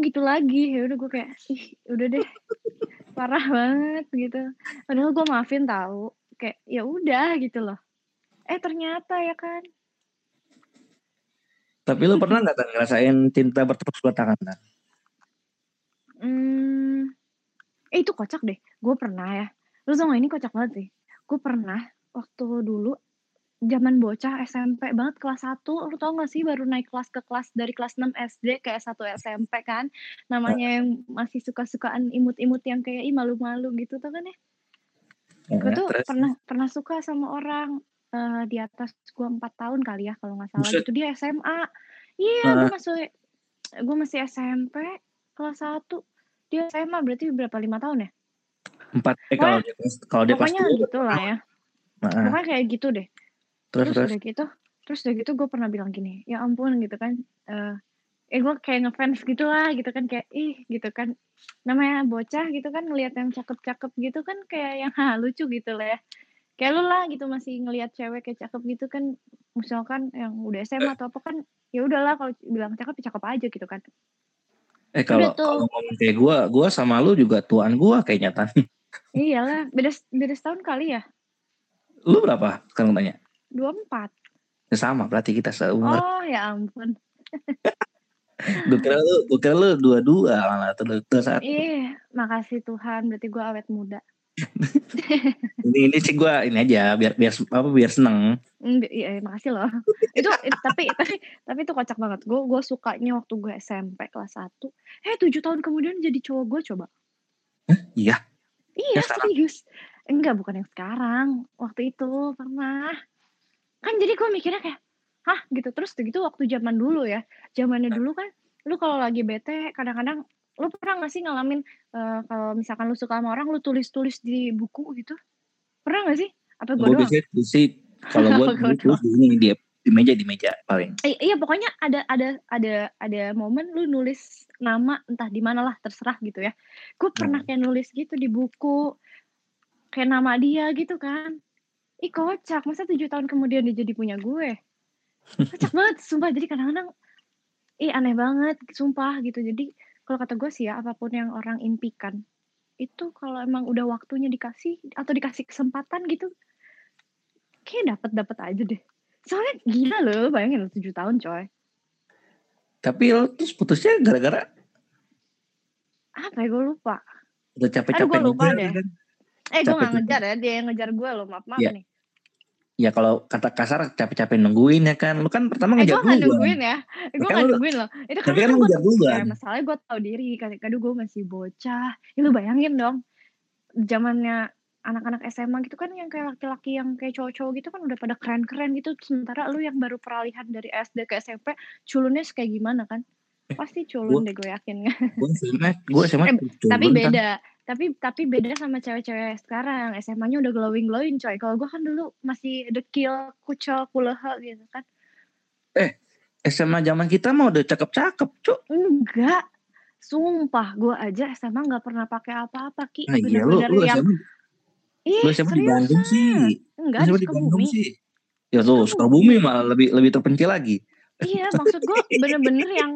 kok gitu lagi. Ya udah gue kayak ih udah deh. [laughs] Parah banget gitu. Padahal gue maafin tahu kayak ya udah gitu loh. Eh ternyata ya kan. Tapi lu pernah nggak ngerasain cinta bertepuk sebelah tangan Tan? hmm. Eh itu kocak deh. Gue pernah ya. Lu tau gak ini kocak banget sih. Gue pernah waktu dulu zaman bocah SMP banget kelas 1 lu tau gak sih baru naik kelas ke kelas dari kelas 6 SD kayak satu SMP kan? Namanya yang masih suka-sukaan imut-imut yang kayak ih malu-malu gitu tau kan ya? Gue Ya, tuh terus? pernah pernah suka sama orang eh, di atas gue empat tahun kali ya kalau nggak salah. Buset. gitu dia SMA iya gue masih gue masih SMP kelas 1 dia SMA berarti berapa lima tahun ya? Empat. Eh kalau dia kalau dia pokoknya gitu lah ya. Nah, pokoknya kayak gitu deh terus terus, terus. udah gitu terus udah gitu gue pernah bilang gini ya ampun gitu kan eh eh gue kayak ngefans gitu lah gitu kan kayak ih gitu kan namanya bocah gitu kan ngelihat yang cakep-cakep gitu kan kayak yang ha, lucu gitu lah ya kayak lu lah gitu masih ngelihat cewek kayak cakep gitu kan misalkan yang udah SMA atau apa kan ya udahlah kalau bilang cakep ya cakep aja gitu kan Eh kalau kalau ngomong kayak gue, gue sama lu juga tuan gue kayaknya Tan. iyalah beda beda setahun kali ya Lu berapa sekarang tanya? Dua empat Ya sama berarti kita seumur. oh ya ampun [laughs] Gue kira lu, gue kira lu dua-dua malah atau dua dua satu. Ih, makasih Tuhan, berarti gue awet muda. [laughs] Ini ini sih gue ini aja biar biar apa biar seneng. Mm, Iya, makasih loh. [laughs] itu it- tapi tapi tapi itu kocak banget. Gue gue sukanya waktu gue SMP kelas 1. Eh, tujuh tahun kemudian jadi cowok gue coba. Iya. Iya, sekarang? serius. Enggak, bukan yang sekarang. Waktu itu pernah. Kan jadi gue mikirnya kayak, hah gitu. Terus gitu waktu zaman dulu ya. Zamannya dulu kan, lu kalau lagi bete kadang-kadang lu pernah gak sih ngalamin eh, kalau misalkan lu suka sama orang lu tulis-tulis di buku gitu? Pernah gak sih? Apa gue doang? biasanya sih kalau gue [laughs] ini dia di meja di meja paling I iya pokoknya ada ada ada ada momen lu nulis nama entah di mana lah terserah gitu ya gue pernah hmm. kayak nulis gitu di buku kayak nama dia gitu kan ih kocak. Masa tujuh tahun kemudian dia jadi punya gue? Kocak banget sumpah. Jadi kadang-kadang ih aneh banget sumpah gitu. Jadi kalau kata gue sih ya apa pun yang orang impikan itu kalau emang udah waktunya dikasih atau dikasih kesempatan gitu kayak dapat dapat aja deh. Soalnya gila loh bayangin tujuh tahun coy. Tapi lo terus putusnya gara-gara? Apa ya gue lupa. Udah capek-capek gue lupa deh. kan? eh gue gak ngejar ya dia yang ngejar gue loh. Maaf maaf ya. nih ya kalau kata kasar capek-capek nungguin ya kan. Lu kan pertama eh, ngejar gue gak nungguin ya. Eh, gue gak nungguin loh. Itu kan, kan gue ya, masalahnya gue tau diri. Kadang gue masih bocah. Ya lu bayangin dong zamannya anak-anak SMA gitu kan yang kayak laki-laki yang kayak cowok-cowok gitu kan udah pada keren-keren gitu. Sementara lu yang baru peralihan dari SD ke SMP culunnya kayak gimana kan? Eh, pasti culun deh gue yakin. gue SMA gue SMA [laughs] eh, tapi kan. Tapi tapi beda sama cewek-cewek sekarang. SMA-nya udah glowing glowing coy. Kalau gue kan dulu masih dekil kucel kuleha gitu kan. Eh SMA zaman kita mah udah cakep-cakep cuk enggak. Sumpah gue aja SMA nggak pernah pakai apa-apa ki. Nah, iya, lu, lu yang SMA, Ih, lu SMA di Bandung sih. Enggak SMA di Bandung sih. Ya tuh Sukabumi. Malah lebih lebih terpencil lagi. Iya maksud gue [laughs] bener-bener yang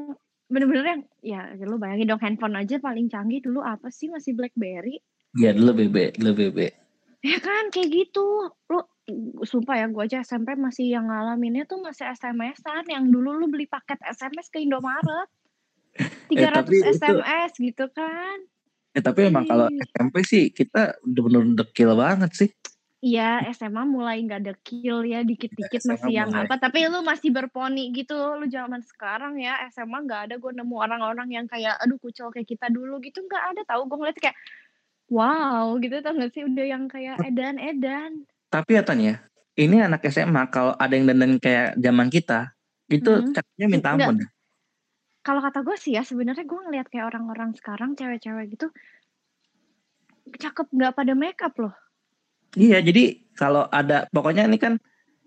bener-bener yang ya lu bayangin dong handphone aja paling canggih dulu apa sih masih BlackBerry? Iya dulu BB, dulu BB. Ya kan kayak gitu. Lu sumpah ya gue aja SMP masih yang ngalaminnya tuh masih SMS-an yang dulu lu beli paket SMS ke Indomaret. 300 [laughs] eh, SMS itu, gitu kan. Ya tapi emang kalau SMP sih kita udah bener-bener dekil banget sih. Iya, SMA mulai nggak ada kill ya, dikit-dikit masih yang mulai. apa, tapi lu masih berponi gitu, lu zaman sekarang ya, SMA nggak ada gue nemu orang-orang yang kayak, aduh kucel kayak kita dulu gitu, nggak ada tahu gue ngeliat kayak, wow gitu tau gak sih, udah yang kayak edan-edan. Tapi ya Tanya, ini anak SMA kalau ada yang dandan kayak zaman kita, itu hmm. cakepnya minta ampun. Kalau kata gue sih ya, sebenarnya gue ngeliat kayak orang-orang sekarang, cewek-cewek gitu, cakep nggak pada makeup loh Iya, jadi kalau ada pokoknya ini kan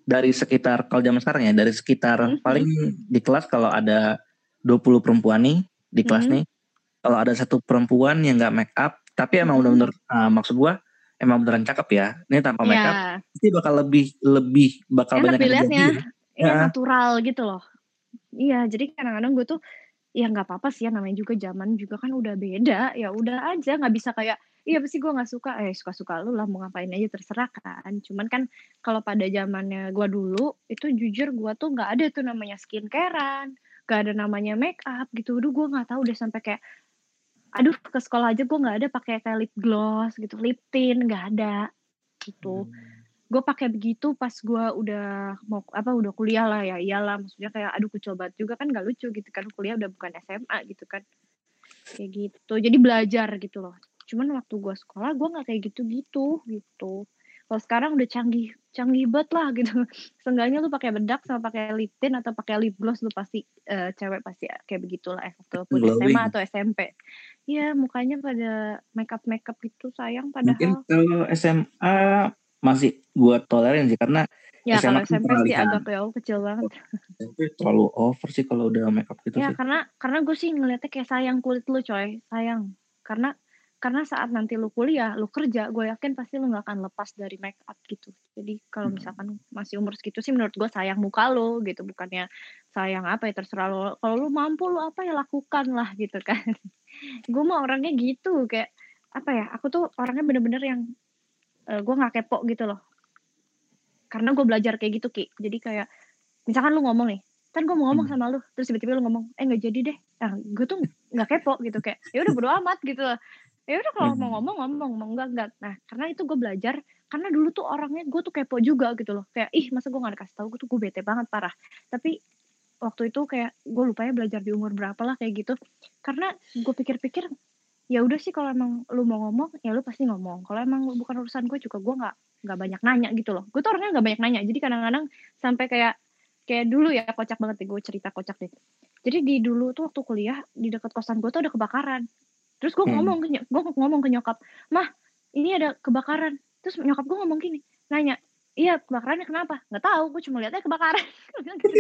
dari sekitar kalau zaman sekarang ya, dari sekitar mm -hmm. paling di kelas kalau ada 20 perempuan nih di kelas mm -hmm. nih, kalau ada satu perempuan yang nggak make up, tapi emang mm -hmm. benar-benar uh, maksud gua emang beneran cakep ya. Ini tanpa yeah. make up, pasti bakal lebih lebih bakal banyak yang lihatnya. Ya, natural gitu loh. Iya, jadi kadang-kadang gue tuh ya nggak apa-apa sih ya namanya juga zaman juga kan udah beda ya udah aja nggak bisa kayak iya pasti gue nggak suka eh suka-suka lu lah mau ngapain aja terserah kan. Cuman kan kalau pada zamannya gue dulu itu jujur gue tuh nggak ada tuh namanya skincarean gak ada namanya make up gitu. Aduh gue nggak tahu deh sampai kayak aduh ke sekolah aja gue nggak ada pakai kayak lip gloss gitu lip tint nggak ada gitu. Hmm. gue pakai begitu pas gue udah mau apa udah kuliah lah ya iyalah maksudnya kayak aduh kucel banget juga kan gak lucu gitu kan. Kuliah udah bukan SMA gitu kan. Kayak gitu. Jadi belajar gitu loh cuman waktu gue sekolah gue nggak kayak gitu-gitu gitu. Kalau sekarang udah canggih canggih banget lah gitu. [laughs] Seenggaknya lu pakai bedak sama pakai lip tint atau pakai lip gloss lu pasti uh, cewek pasti kayak begitulah eh, waktu SMA atau SMP ya mukanya pada makeup makeup gitu sayang padahal. mungkin kalau SMA masih gue tolerin sih karena Ya SMA kalau SMP sih agak jauh kecil banget. SMP terlalu over sih kalau udah makeup gitu ya, sih. karena karena gue sih ngeliatnya kayak sayang kulit lu coy, sayang. Karena karena saat nanti lu kuliah, lu kerja, gue yakin pasti lu gak akan lepas dari make up gitu. Jadi kalau misalkan masih umur segitu sih menurut gue sayang muka lu gitu, bukannya sayang apa ya terserah lu. Kalau lu mampu lu apa ya lakukan lah gitu kan. [laughs] gue mah orangnya gitu kayak apa ya? Aku tuh orangnya bener-bener yang uh, gue gak kepo gitu loh. Karena gue belajar kayak gitu ki. Jadi kayak misalkan lu ngomong nih, kan gue mau ngomong sama lu, terus tiba-tiba lu ngomong, eh nggak jadi deh. Nah, gue tuh nggak kepo gitu kayak, ya udah bodo amat gitu loh ya udah kalau hmm. mau ngomong ngomong mau enggak enggak nah karena itu gue belajar karena dulu tuh orangnya gue tuh kepo juga gitu loh. Kayak ih masa gue gak dikasih tahu? Gue tuh gue bete banget parah. Tapi waktu itu kayak gue lupa ya belajar di umur berapa lah kayak gitu. Karena gue pikir-pikir ya udah sih kalau emang lu mau ngomong ya lu pasti ngomong. Kalau emang bukan urusan gue juga gue nggak nggak banyak nanya gitu loh. Gue tuh orangnya nggak banyak nanya. Jadi kadang-kadang sampai kayak kayak dulu ya kocak banget deh gue cerita kocak deh. Jadi di dulu tuh waktu kuliah di dekat kosan gue tuh ada kebakaran Terus gue hmm. ngomong ke gue ngomong ke nyokap, mah ini ada kebakaran. Terus nyokap gue ngomong gini, nanya, Iya, kebakarannya kenapa? Nggak tahu, gue cuma lihatnya kebakaran. [laughs] gitu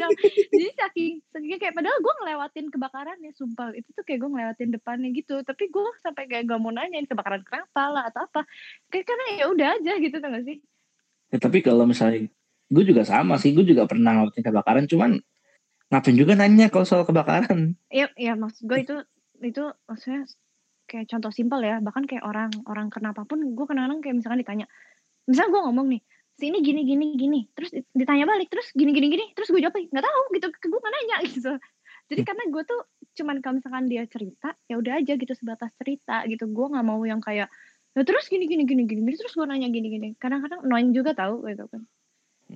Jadi saking, saking kayak padahal gue ngelewatin kebakarannya, sumpah. Itu tuh kayak gue ngelewatin depannya gitu. Tapi gue sampai kayak gak mau nanyain kebakaran kenapa lah atau apa. Kayak karena ya udah aja gitu tuh gak sih? Ya, tapi kalau misalnya gue juga sama sih, gue juga pernah ngelewatin kebakaran, cuman ngapain juga nanya kalau soal kebakaran? Iya, iya maksud gue itu itu maksudnya kayak contoh simpel ya. Bahkan kayak orang orang kenapa pun gue kadang-kadang kayak misalkan ditanya, misalnya gue ngomong nih, sini gini gini gini terus ditanya balik terus gini gini gini terus gue jawab nggak tahu gitu ke gue nggak nanya [laughs] gitu. Jadi karena gue tuh cuman kalau misalkan dia cerita ya udah aja gitu sebatas cerita gitu. Gue nggak mau yang kayak ya terus gini gini gini gini terus gue nanya gini gini. Kadang-kadang annoying juga tahu gitu kan.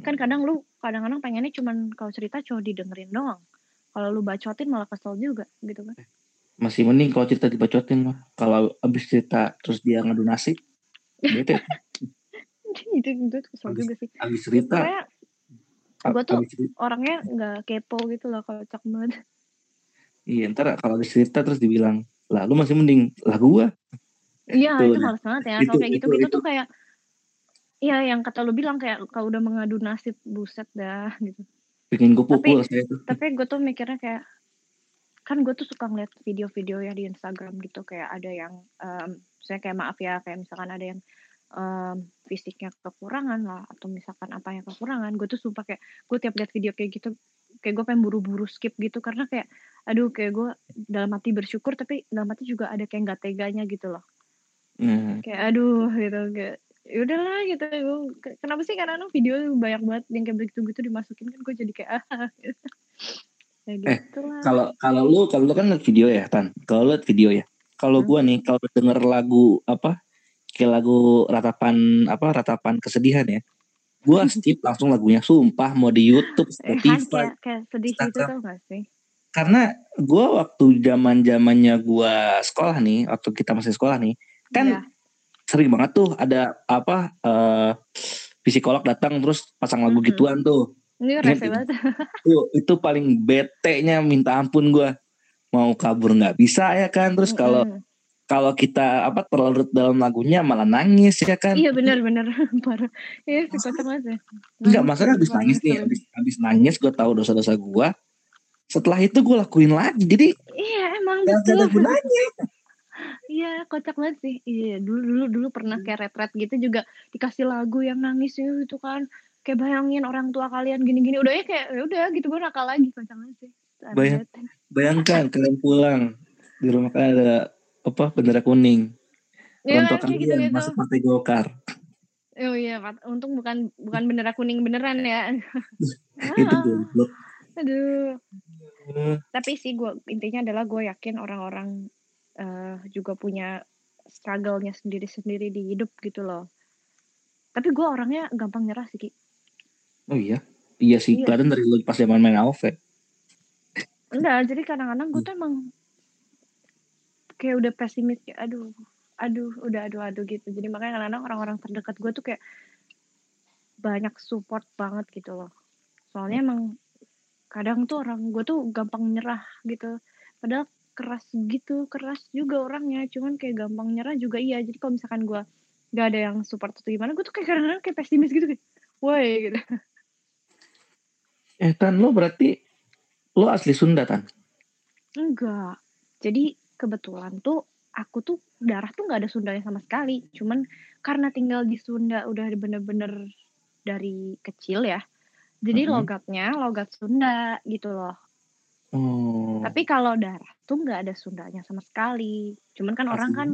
Kan kadang lu kadang-kadang pengennya cuman kalau cerita cuma didengerin doang. Kalau lu bacotin malah kesel juga gitu kan masih mending kalau cerita dibacotin mah. Kalau abis cerita terus dia ngadu nasib bete. Itu itu kesel juga sih. abis cerita. Gue tuh orangnya nggak kepo gitu loh kalau cak banget. Iya ntar kalau abis cerita terus dibilang lah lu masih mending lah gua. Iya itu, itu males banget ya kalau kayak gitu gitu tuh kayak Iya yang kata lu bilang kayak kalau udah mengadu nasib buset dah gitu. Bikin gue pukul tapi, saya tuh. Tapi gue tuh mikirnya kayak kan gue tuh suka ngeliat video-video ya di Instagram gitu kayak ada yang um, saya kayak maaf ya kayak misalkan ada yang um, fisiknya kekurangan lah atau misalkan apa yang kekurangan gue tuh sumpah kayak gue tiap lihat video kayak gitu kayak gue pengen buru-buru skip gitu karena kayak aduh kayak gue dalam hati bersyukur tapi dalam hati juga ada kayak nggak teganya gitu loh mm. kayak aduh gitu kayak ya udahlah gitu gue kenapa sih karena video banyak banget yang kayak begitu gitu dimasukin kan gue jadi kayak [laughs] ah gitu. Kayak eh, gitu kalau kalau lu kalau lu kan liat video ya tan. Kalau liat video ya. Kalau hmm. gue nih kalau denger lagu apa kayak lagu ratapan apa ratapan kesedihan ya gue [laughs] skip langsung lagunya. Sumpah mau di YouTube eh, Spotify kayak, kayak sedih itu tuh gak sih? Karena gue waktu zaman zamannya gue sekolah nih waktu kita masih sekolah nih kan yeah. sering banget tuh ada apa uh, psikolog datang terus pasang lagu mm -hmm. gituan tuh ini rese banget. [laughs] itu, itu paling bete nya minta ampun gue mau kabur nggak bisa ya kan? Terus kalau mm -hmm kalau kita apa terlalu dalam lagunya malah nangis ya kan? Iya benar-benar [laughs] parah. Iya sih kocak banget ya enggak masalah habis nangis nih habis, habis nangis gue tahu dosa-dosa gue setelah itu gue lakuin lagi jadi iya emang betul. ada gunanya. [laughs] Iya kocak banget sih. Iya dulu dulu dulu pernah kayak retret gitu juga. Dikasih lagu yang nangis itu kan kayak bayangin orang tua kalian gini-gini udah ya kayak ya udah gitu gue nakal lagi banget sih Bayang, bayangkan kalian pulang di rumah kalian ada apa bendera kuning. Iya kan gitu, gitu. masuk partai Golkar. Oh iya, untung bukan bukan bendera kuning beneran ya. [laughs] itu goblok. Aduh. Tapi sih gue intinya adalah gue yakin orang-orang uh, juga punya struggle-nya sendiri-sendiri di hidup gitu loh. Tapi gue orangnya gampang nyerah sih Ki. Oh iya, iya sih. Iya. Kelihatan dari lu pas zaman main AOV. Enggak, jadi kadang-kadang gue tuh emang kayak udah pesimis kayak aduh aduh udah aduh aduh gitu. Jadi makanya kadang-kadang orang-orang terdekat gue tuh kayak banyak support banget gitu loh. Soalnya emang kadang tuh orang gue tuh gampang nyerah gitu. Padahal keras gitu keras juga orangnya. Cuman kayak gampang nyerah juga iya. Jadi kalau misalkan gue gak ada yang support atau gimana gue tuh kayak kadang-kadang kayak pesimis gitu kayak woi gitu eh tan lo berarti lo asli Sunda tan enggak jadi kebetulan tuh aku tuh darah tuh nggak ada Sundanya sama sekali. Cuman karena tinggal di Sunda udah bener-bener dari kecil ya. Jadi mm-hmm. logatnya logat Sunda gitu loh. Oh. Tapi kalau darah tuh nggak ada Sundanya sama sekali. Cuman kan Asli. orang kan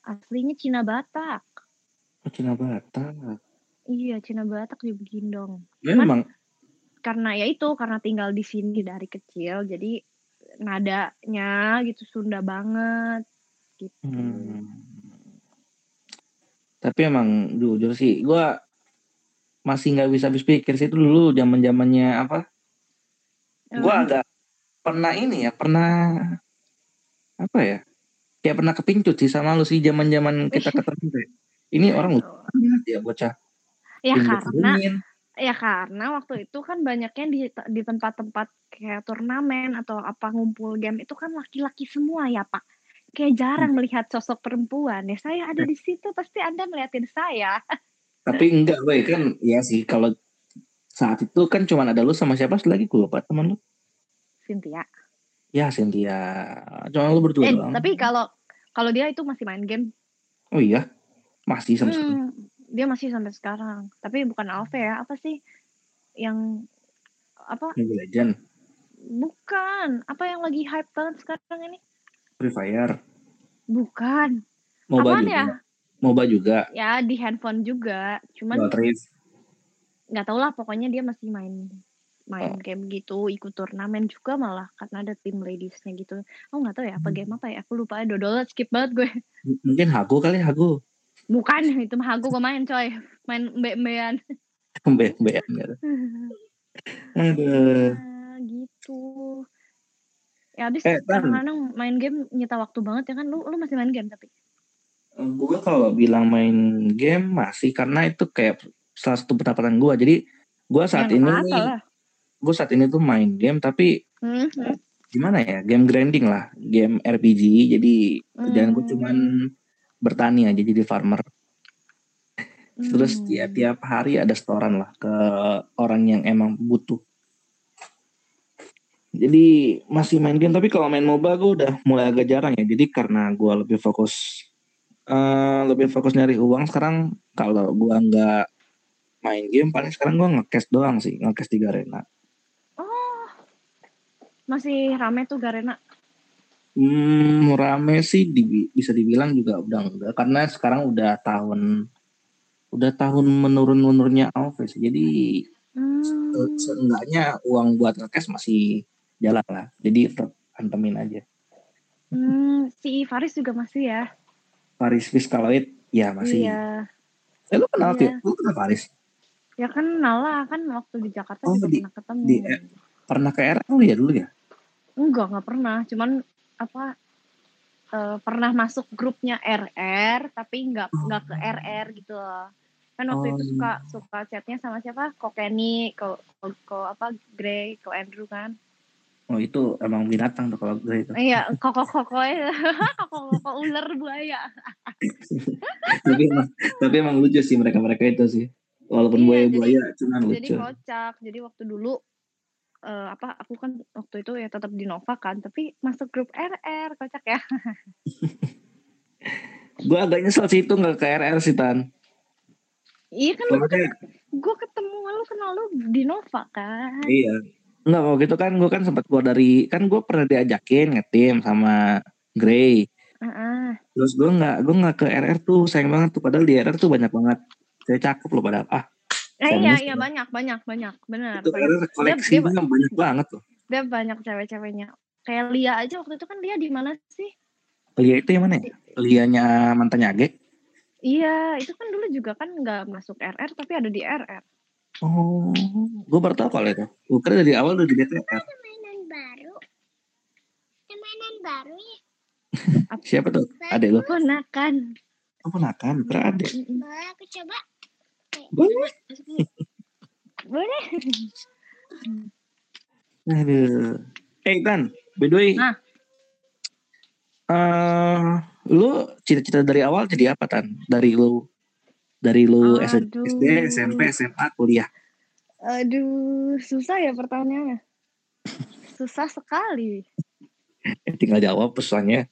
aslinya Cina Batak. Oh, Cina Batak. Iya, Cina Batak di Begindong. Ya, Cuman, karena ya itu karena tinggal di sini dari kecil jadi nadanya gitu Sunda banget gitu. Hmm. Tapi emang jujur sih, gue masih nggak bisa habis pikir sih itu dulu zaman zamannya apa? Hmm. Gue agak pernah ini ya, pernah apa ya? Kayak pernah kepincut sih sama lu sih zaman zaman kita [laughs] ketemu. Ini orang lupa ya bocah. Ya karena Ya karena waktu itu kan banyaknya di di tempat-tempat kayak turnamen atau apa ngumpul game itu kan laki-laki semua ya Pak. Kayak jarang hmm. melihat sosok perempuan ya. Saya ada di situ pasti Anda melihatin saya. [laughs] Tapi enggak, boy kan ya sih kalau saat itu kan cuma ada lu sama siapa lagi gue lupa teman lu. Cynthia. Ya Cynthia. Cuma lu berdua eh, doang. Tapi kalau kalau dia itu masih main game. Oh iya. Masih sampai hmm. Dia masih sampai sekarang. Tapi bukan Alve ya. Apa sih yang apa? Mobile Legend. Bukan. Apa yang lagi hype banget sekarang ini? Free Fire. Bukan. MOBA juga. ya? MOBA juga. Ya di handphone juga. Cuman nggak tau lah pokoknya dia masih main main oh. game gitu ikut turnamen juga malah karena ada tim ladiesnya gitu oh nggak tahu ya apa hmm. game apa ya aku lupa dodol skip banget gue mungkin hago kali hago bukan [laughs] itu mah gue main coy. Main mbak mbean [laughs] mbak mbean gitu. [laughs] Aduh. Nah, gitu. Ya habis eh, kadang main game nyita waktu banget ya kan? Lu lu masih main game tapi? Gue kalau bilang main game masih karena itu kayak salah satu pendapatan gue jadi gue saat ya, ini gue saat ini tuh main game tapi mm-hmm. gimana ya? Game grinding lah. Game RPG jadi mm. kerjaan gue cuman bertani aja jadi farmer mm. terus ya tiap hari ada setoran lah ke orang yang emang butuh jadi masih main game tapi kalau main MOBA gue udah mulai agak jarang ya jadi karena gue lebih fokus uh, lebih fokus nyari uang sekarang kalau gue nggak main game paling sekarang gue ngekes doang sih ngekes di Garena masih rame tuh Garena? Hmm, rame sih di, bisa dibilang juga udah enggak karena sekarang udah tahun udah tahun menurun-menurunnya Alves. Jadi hmm. seenggaknya uang buat ngekes masih jalan lah. Jadi antemin aja. Hmm, si Faris juga masih ya? Faris Fiskaloid ya masih. Iya. Eh, lu kenal iya. Lu kenal Faris? Ya kenal lah kan waktu di Jakarta oh, juga di, pernah ketemu. Di, eh, pernah ke RL ya dulu ya? Enggak, nggak pernah. Cuman apa uh, pernah masuk grupnya RR tapi nggak nggak ke RR gitu loh. Kan waktu oh. itu suka suka chatnya sama siapa? Kok Kenny, kok kok apa Grey, kok Andrew kan. Oh itu emang binatang tuh kalau Grey itu. Iya, kok kok kok kok kok ular buaya. [laughs] tapi emang tapi emang lucu sih mereka mereka itu sih. Walaupun iya, buaya-buaya cuman lucu. Jadi kocak. Jadi waktu dulu uh, apa aku kan waktu itu ya tetap di Nova kan tapi masuk grup RR kocak ya. [laughs] Gue agak nyesel sih itu nggak ke RR sih tan. Iya kan gue ketemu lu kenal lu di Nova kan. Iya. Enggak kalau gitu kan gue kan sempat keluar dari kan gue pernah diajakin ngetim sama Grey. Uh-uh. terus gue nggak gue nggak ke RR tuh sayang banget tuh. Padahal di RR tuh banyak banget. Saya cakep loh padahal. Ah Eh, iya iya banyak banyak banyak benar. Itu koleksi dia, dia, banyak banget tuh. Dia banyak cewek-ceweknya. Kayak Lia aja waktu itu kan Lia di mana sih? Lia itu yang mana ya? Lianya mantannya Age? Iya, itu kan dulu juga kan nggak masuk RR tapi ada di RR. Oh, gue baru tahu kalau itu. Gue kira dari awal udah di DTR. Ada mainan baru. Ada mainan baru ya. [laughs] Siapa tuh? Adek lo? Ponakan. Oh, ponakan. Kira adek. Boleh aku coba? Boleh. Boleh. Aduh. Eh, Tan, by the way. Nah. Uh, lu cita-cita dari awal jadi apa, Tan? Dari lu dari lu Aduh. SD, SMP, SMA, kuliah. Aduh, susah ya pertanyaannya. susah sekali. Eh, tinggal jawab pesannya.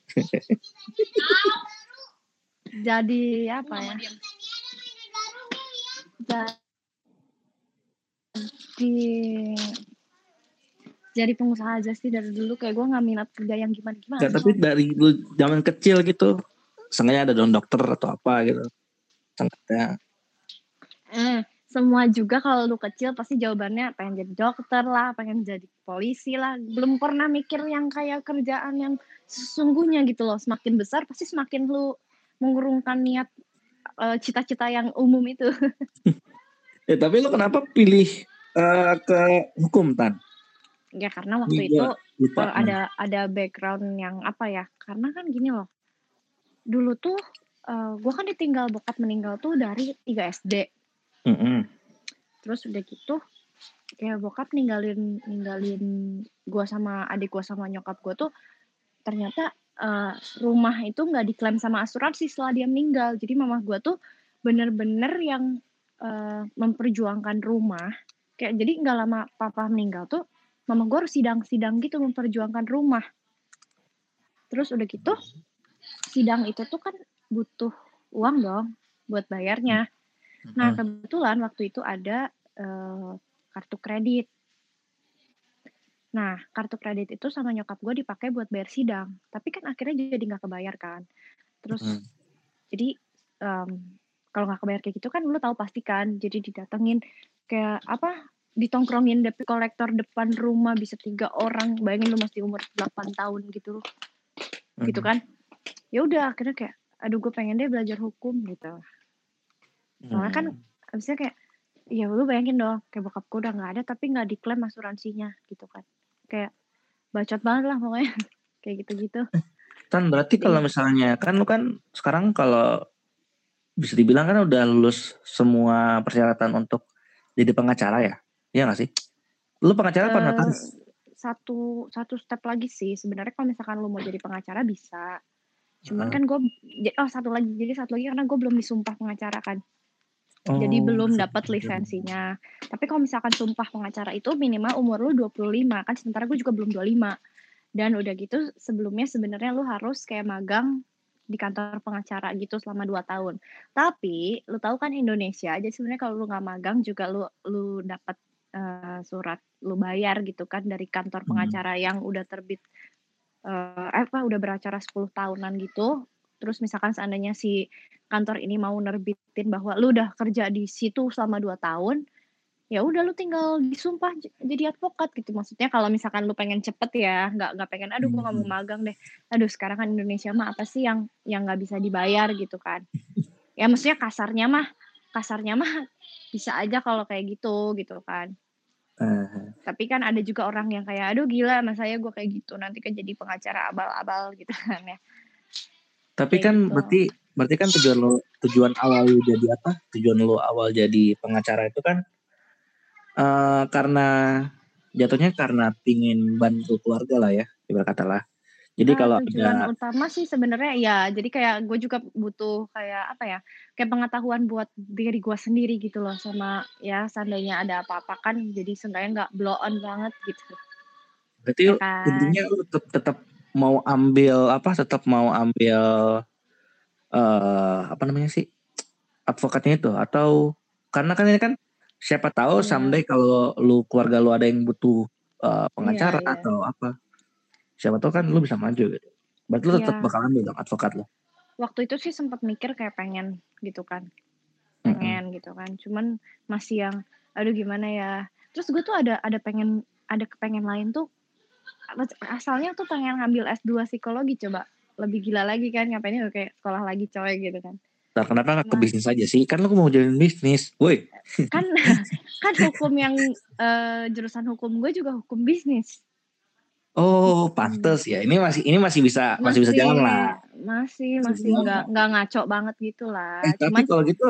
jadi apa ya? Jadi jadi pengusaha aja sih dari dulu kayak gue nggak minat kerja yang gimana gimana. Gak, tapi dari lu zaman kecil gitu, sengaja ada dong dokter atau apa gitu, sengaja. Eh, semua juga kalau lu kecil pasti jawabannya pengen jadi dokter lah, pengen jadi polisi lah. Belum pernah mikir yang kayak kerjaan yang sesungguhnya gitu loh. Semakin besar pasti semakin lu mengurungkan niat uh, cita-cita yang umum itu. ya [laughs] tapi lo kenapa pilih uh, ke hukum tan? Ya karena waktu Iya, itu uh, ada ada background yang apa ya? Karena kan gini loh. Dulu tuh uh, gue kan ditinggal bokap meninggal tuh dari 3 SD. Mm -hmm. Terus udah gitu ya bokap ninggalin ninggalin gue sama adik gue sama nyokap gue tuh ternyata uh, rumah itu nggak diklaim sama asuransi setelah dia meninggal. Jadi mama gue tuh bener-bener yang uh, memperjuangkan rumah. Kayak jadi nggak lama papa meninggal tuh mama gue harus sidang-sidang gitu memperjuangkan rumah. Terus udah gitu sidang itu tuh kan butuh uang dong buat bayarnya. Nah kebetulan waktu itu ada uh, kartu kredit Nah, kartu kredit itu sama nyokap gue dipakai buat bayar sidang, tapi kan akhirnya jadi nggak kebayar kan. Terus, hmm. jadi um, kalau nggak kebayar kayak gitu kan lu tahu pasti kan, jadi didatengin kayak apa ditongkrongin debt kolektor depan rumah bisa tiga orang, bayangin lu masih umur 8 tahun gitu, hmm. gitu kan. Ya udah akhirnya kayak, aduh gue pengen deh belajar hukum gitu. Soalnya kan hmm. abisnya kayak ya lu bayangin dong kayak bokap gue udah nggak ada tapi nggak diklaim asuransinya gitu kan kayak bacot banget lah pokoknya. [laughs] Kayak gitu-gitu. Kan berarti kalau misalnya kan lu kan sekarang kalau bisa dibilang kan udah lulus semua persyaratan untuk jadi pengacara ya? Iya gak sih? Lu pengacara apa uh, notaris? satu satu step lagi sih. Sebenarnya kalau misalkan lu mau jadi pengacara bisa. Cuman uh. kan gue oh satu lagi. Jadi satu lagi karena gue belum disumpah pengacara kan Oh, Jadi belum dapat lisensinya. Tapi kalau misalkan sumpah pengacara itu minimal umur lu 25 kan sementara gue juga belum 25. Dan udah gitu sebelumnya sebenarnya lu harus kayak magang di kantor pengacara gitu selama 2 tahun. Tapi lu tahu kan Indonesia jadi sebenarnya kalau lu nggak magang juga lu lu dapat uh, surat lu bayar gitu kan dari kantor hmm. pengacara hmm. yang udah terbit uh, apa udah beracara 10 tahunan gitu terus misalkan seandainya si kantor ini mau nerbitin bahwa lu udah kerja di situ selama dua tahun ya udah lu tinggal disumpah jadi advokat gitu maksudnya kalau misalkan lu pengen cepet ya nggak nggak pengen aduh gue nggak mau hmm. magang deh aduh sekarang kan Indonesia mah apa sih yang yang nggak bisa dibayar gitu kan ya maksudnya kasarnya mah kasarnya mah bisa aja kalau kayak gitu gitu kan uh. tapi kan ada juga orang yang kayak aduh gila mas saya gue kayak gitu nanti kan jadi pengacara abal-abal gitu kan ya tapi Kayak kan gitu. berarti berarti kan tujuan lo tujuan awal lo jadi apa? Tujuan lo awal jadi pengacara itu kan uh, karena jatuhnya karena pingin bantu keluarga lah ya, ibarat kata lah. Jadi nah, kalau tujuan ada, utama sih sebenarnya ya, jadi kayak gue juga butuh kayak apa ya, kayak pengetahuan buat diri gue sendiri gitu loh sama ya seandainya ada apa-apa kan jadi seenggaknya nggak blow on banget gitu. Berarti ya kan? intinya lu tetap, tetap mau ambil apa tetap mau ambil uh, apa namanya sih advokatnya itu atau karena kan ini kan siapa tahu yeah. someday kalau lu keluarga lu ada yang butuh uh, pengacara yeah, yeah. atau apa siapa tahu kan lu bisa maju gitu berarti lu tetap yeah. bakal ambil dong advokat lu waktu itu sih sempat mikir kayak pengen gitu kan pengen mm -hmm. gitu kan cuman masih yang aduh gimana ya terus gue tuh ada ada pengen ada kepengen lain tuh asalnya tuh pengen ngambil S2 psikologi coba lebih gila lagi kan ngapain ya kayak sekolah lagi coy gitu kan Nah, kenapa nggak ke nah. bisnis aja sih? Kan lu mau jalan bisnis, woi. Kan [laughs] kan hukum yang uh, jurusan hukum gue juga hukum bisnis. Oh, pantes ya. Ini masih ini masih bisa masih, masih bisa jalan lah. Masih masih nggak nggak ngaco banget gitu lah. Eh, Cuman, tapi kalau gitu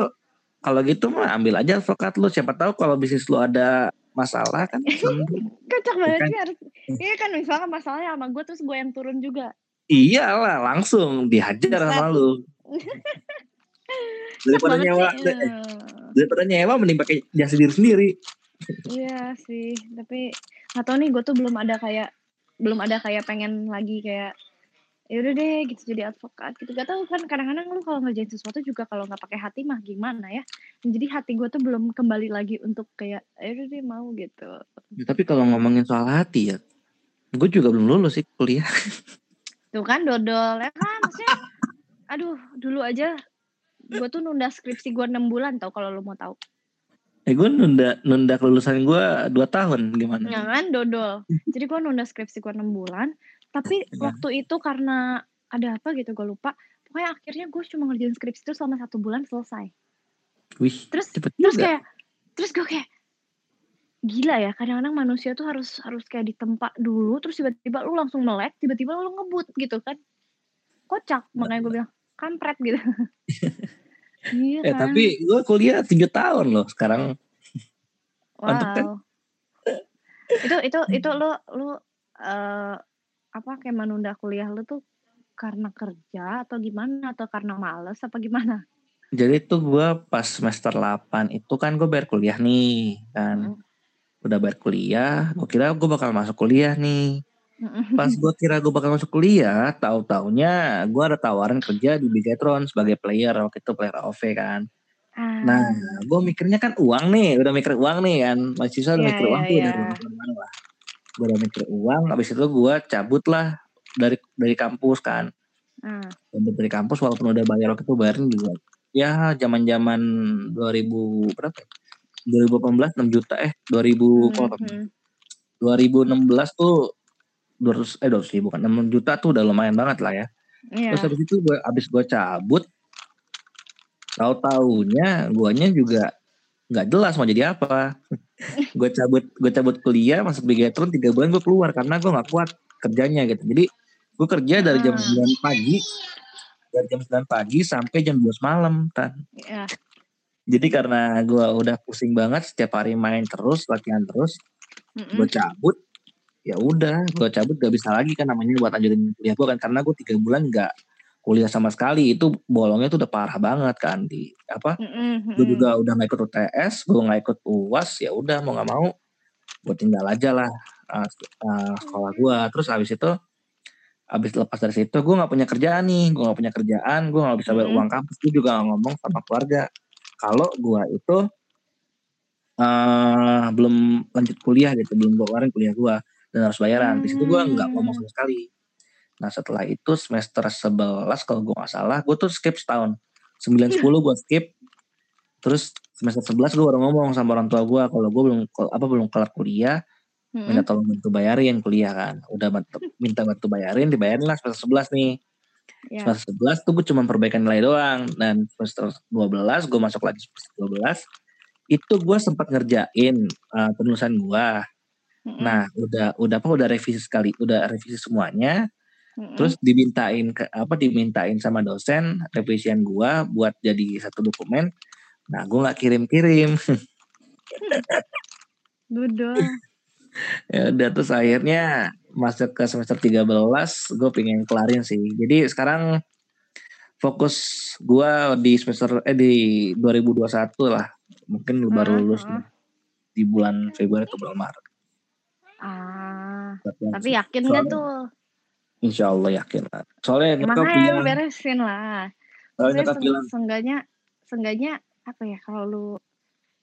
kalau gitu mah ambil aja advokat lu. Siapa tahu kalau bisnis lu ada masalah kan [laughs] kocak banget sih harus iya kan misalnya masalahnya sama gue terus gue yang turun juga iyalah langsung dihajar sama lu. [laughs] Daripada nyewa daripada nyewa mending pakai jasa diri sendiri. Iya sih tapi nggak tahu nih gue tuh belum ada kayak belum ada kayak pengen lagi kayak ya udah deh gitu jadi advokat gitu. Gak tau kan kadang-kadang lu kalau ngerjain sesuatu juga kalau nggak pakai hati mah gimana ya? Jadi hati gue tuh belum kembali lagi untuk kayak ya udah deh mau gitu. Ya, tapi kalau ngomongin soal hati ya gue juga belum lulus sih kuliah [laughs] tuh kan dodol ya kan maksudnya aduh dulu aja gue tuh nunda skripsi gue enam bulan tau kalau lu mau tahu Eh gue nunda nunda kelulusan gue dua tahun gimana? Ya kan dodol. Jadi gue nunda skripsi gue enam bulan. Tapi ya. waktu itu karena ada apa gitu gue lupa. Pokoknya akhirnya gue cuma ngerjain skripsi itu selama satu bulan selesai. Wih, terus terus juga. kayak terus gue kayak gila ya kadang-kadang manusia tuh harus harus kayak ditempa dulu terus tiba-tiba lu langsung melek tiba-tiba lu ngebut gitu kan kocak makanya gue bilang kampret gitu [laughs] iya eh, kan? tapi gue kuliah tujuh tahun loh sekarang wow. kan? itu itu itu lu lu uh, apa kayak menunda kuliah lu tuh karena kerja atau gimana atau karena males apa gimana? Jadi tuh gue pas semester 8 itu kan gue bayar kuliah nih kan. Hmm. Udah bayar kuliah, gue kira gue bakal masuk kuliah nih. Pas gue kira gue bakal masuk kuliah, tahu taunya gue ada tawaran kerja di Bigatron sebagai player waktu itu player OV kan. Nah, ah. gue mikirnya kan uang nih, udah mikir uang nih kan, mahasiswa yeah, mikir yeah, uang tuh yeah. dari mana lah. Gue udah mikir uang, abis itu gue cabut lah dari dari kampus kan. Hmm. dari kampus walaupun udah bayar waktu itu bayarin juga ya zaman-zaman 2000 berapa? 2018 6 juta eh 2000 hmm, 2016 tuh 200 eh 200 ribu kan 6 juta tuh udah lumayan banget lah ya. Yeah. Terus habis itu gue habis gue cabut tahu taunya guanya juga nggak jelas mau jadi apa. [laughs] gue cabut gue cabut kuliah masuk Bigetron tiga bulan gue keluar karena gue nggak kuat kerjanya gitu. Jadi gue kerja dari jam 9 ah. pagi dari jam 9 pagi sampai jam 12 malam kan. Yeah. Jadi karena gue udah pusing banget setiap hari main terus, latihan terus, mm -mm. gue cabut, ya udah, gue cabut gak bisa lagi kan namanya buat lanjutin kuliah gue kan karena gue tiga bulan gak kuliah sama sekali itu bolongnya tuh udah parah banget kan di apa? Mm -hmm. Gue juga udah gak ikut UTS, gue gak ikut uas, ya udah mau gak mau, gue tinggal aja lah uh, uh, sekolah gue. Terus habis itu abis lepas dari situ gue nggak punya kerjaan nih gue nggak punya kerjaan gue nggak bisa bayar mm uang kampus gue juga ngomong sama keluarga kalau gue itu uh, belum lanjut kuliah gitu belum keluarin kuliah gue dan harus bayaran. Di situ gue nggak ngomong sama sekali. Nah setelah itu semester 11 kalau gue nggak salah gue tuh skip setahun. 9 10 gue skip. Terus semester 11 gue baru ngomong sama orang tua gue kalau gue belum apa belum kelar kuliah hmm. minta tolong bantu bayarin kuliah kan. Udah bantu, minta bantu bayarin dibayarin lah semester 11 nih yeah. semester 11 tuh gue cuma perbaikan nilai doang dan semester 12 gue masuk lagi semester 12 itu gue sempat ngerjain uh, penulisan gue hmm. nah udah udah apa udah revisi sekali udah revisi semuanya hmm. terus dimintain ke apa dimintain sama dosen revisian gue buat jadi satu dokumen nah gue nggak kirim-kirim [laughs] Duduk ya udah terus akhirnya masuk ke semester 13 gue pengen kelarin sih. Jadi sekarang fokus gue di semester eh di 2021 lah. Mungkin lu baru hmm, lulus uh, di bulan Februari atau bulan Maret. Ah tapi yakin gak tuh. Insya Allah yakin lah. Soalnya ya, makanya bilang, beresin lah. Soalnya bilang sengganya sengganya apa ya kalau lu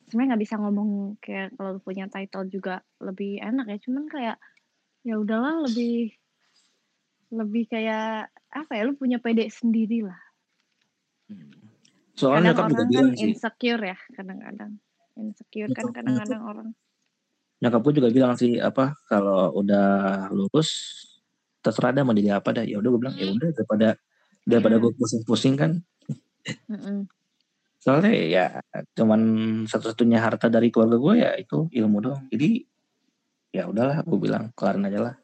sebenarnya nggak bisa ngomong kayak kalau punya title juga lebih enak ya. Cuman kayak ya udahlah lebih lebih kayak apa ya lu punya pede sendiri lah hmm. soalnya kadang orang kan insecure ya kadang-kadang insecure kan kadang-kadang orang nyokap gue juga bilang sih apa kalau udah lulus terserah dah mau jadi apa dah ya udah gue bilang ya udah daripada daripada hmm. gue pusing-pusing kan. Soalnya ya cuman satu-satunya harta dari keluarga gue ya itu ilmu doang. Jadi ya udahlah gue bilang kelarin aja lah.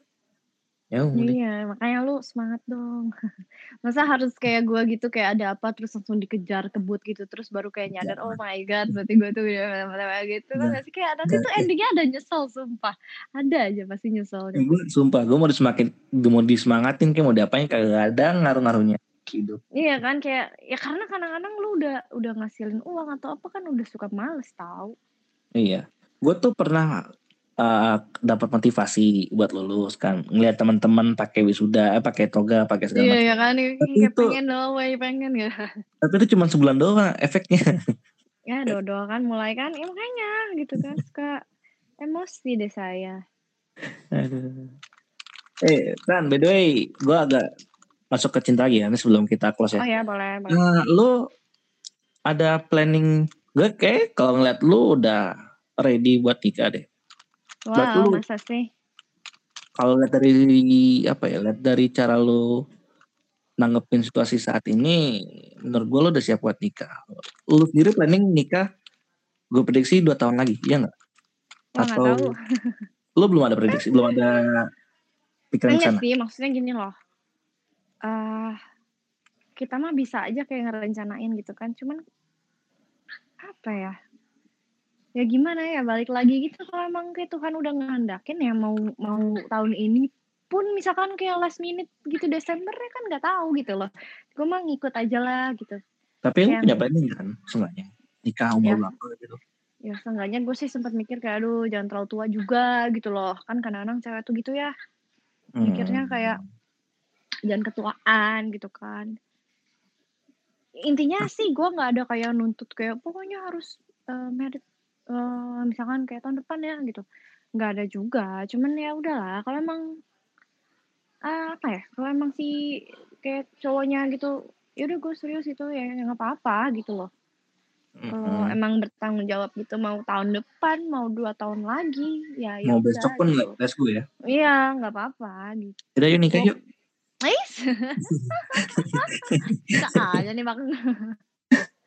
Ya Iya, makanya lu semangat dong. [laughs] Masa harus kayak gue gitu kayak ada apa terus langsung dikejar kebut gitu terus baru kayak nyadar oh my god berarti gue tuh udah gitu kan sih kayak nanti tuh endingnya ada nyesel sumpah ada aja pasti nyesel. Gue sumpah gue mau disemakin mau disemangatin kayak mau diapain kagak ada ngaruh-ngaruhnya hidup. Iya kan kayak ya karena kadang-kadang lu udah udah ngasilin uang atau apa kan udah suka males tau. Iya. Gue tuh pernah uh, dapat motivasi buat lulus kan ngeliat teman-teman pakai wisuda eh, pakai toga pakai segala macam iya kan tapi itu pengen doang pengen ya tapi itu cuma sebulan doang efeknya [laughs] ya dodo kan mulai kan ya makanya gitu kan suka emosi deh saya Aduh. eh kan by the way gue agak masuk ke cinta lagi ya ini sebelum kita close ya. Oh ya boleh. boleh. Nah, lu ada planning gue kayak kalau ngeliat lu udah ready buat nikah deh. Wow, lu, masa sih? Kalau lihat dari apa ya, lihat dari cara lu nanggepin situasi saat ini, menurut gue lu udah siap buat nikah. Lu sendiri planning nikah, gue prediksi dua tahun lagi, iya nggak? Atau tahu. [laughs] lu belum ada prediksi, belum ada pikiran sana? sih, maksudnya gini loh uh, kita mah bisa aja kayak ngerencanain gitu kan, cuman apa ya, ya gimana ya, balik lagi gitu kalau emang kayak Tuhan udah ngehandakin ya mau mau tahun ini pun misalkan kayak last minute gitu Desember ya kan nggak tahu gitu loh. Gue mah ngikut aja lah gitu. Tapi lu punya planning kan sebenarnya nikah umur ya. berapa gitu? Ya seenggaknya gue sih sempat mikir kayak aduh jangan terlalu tua juga gitu loh. Kan kadang-kadang cewek tuh gitu ya. Mikirnya kayak hmm. jangan ketuaan gitu kan. Intinya sih gue nggak ada kayak nuntut kayak pokoknya harus uh, merit uh, misalkan kayak tahun depan ya gitu. Nggak ada juga. Cuman ya udahlah kalau emang uh, apa ya? Kalau emang si kayak cowoknya gitu ya udah gue serius itu ya nggak apa-apa gitu loh kalau mm emang bertanggung jawab gitu mau tahun depan mau dua tahun lagi ya mau yaudah, besok pun nggak gitu. go ya iya nggak apa-apa gitu udah yuk nikah yuk Ais, [laughs] bisa aja nih bang.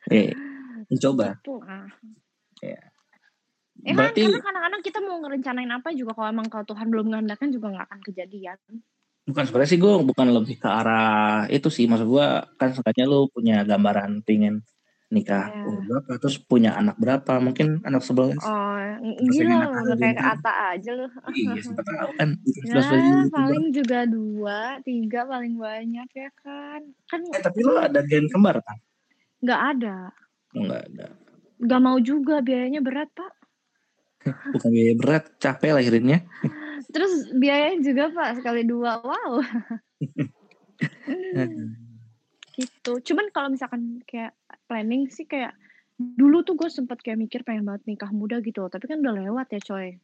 Eh, mencoba. Gitu, ah. Ya. Eh, Berarti... kan, karena kadang-kadang kita mau ngerencanain apa juga kalau emang kalau Tuhan belum menghendakkan juga nggak akan kejadian. Bukan sebenarnya sih gue bukan lebih ke arah itu sih. Maksud gue kan sebenarnya lu punya gambaran pingin nikah yeah. umur berapa terus punya anak berapa mungkin anak sebelah oh gila lu kayak kata aja lu. Iya sempat tahu kan. [laughs] Ya, paling juga dua tiga paling banyak ya kan. Kan eh, tapi lu ada gen kembar kan nggak ada. Nggak ada. Nggak mau juga biayanya berat pak [laughs] bukan biaya berat capek lahirinnya Terus biayanya juga Pak sekali dua. Wow. [laughs] gitu. Cuman kalau misalkan kayak planning sih kayak dulu tuh gue sempet kayak mikir pengen banget nikah muda gitu tapi kan udah lewat ya coy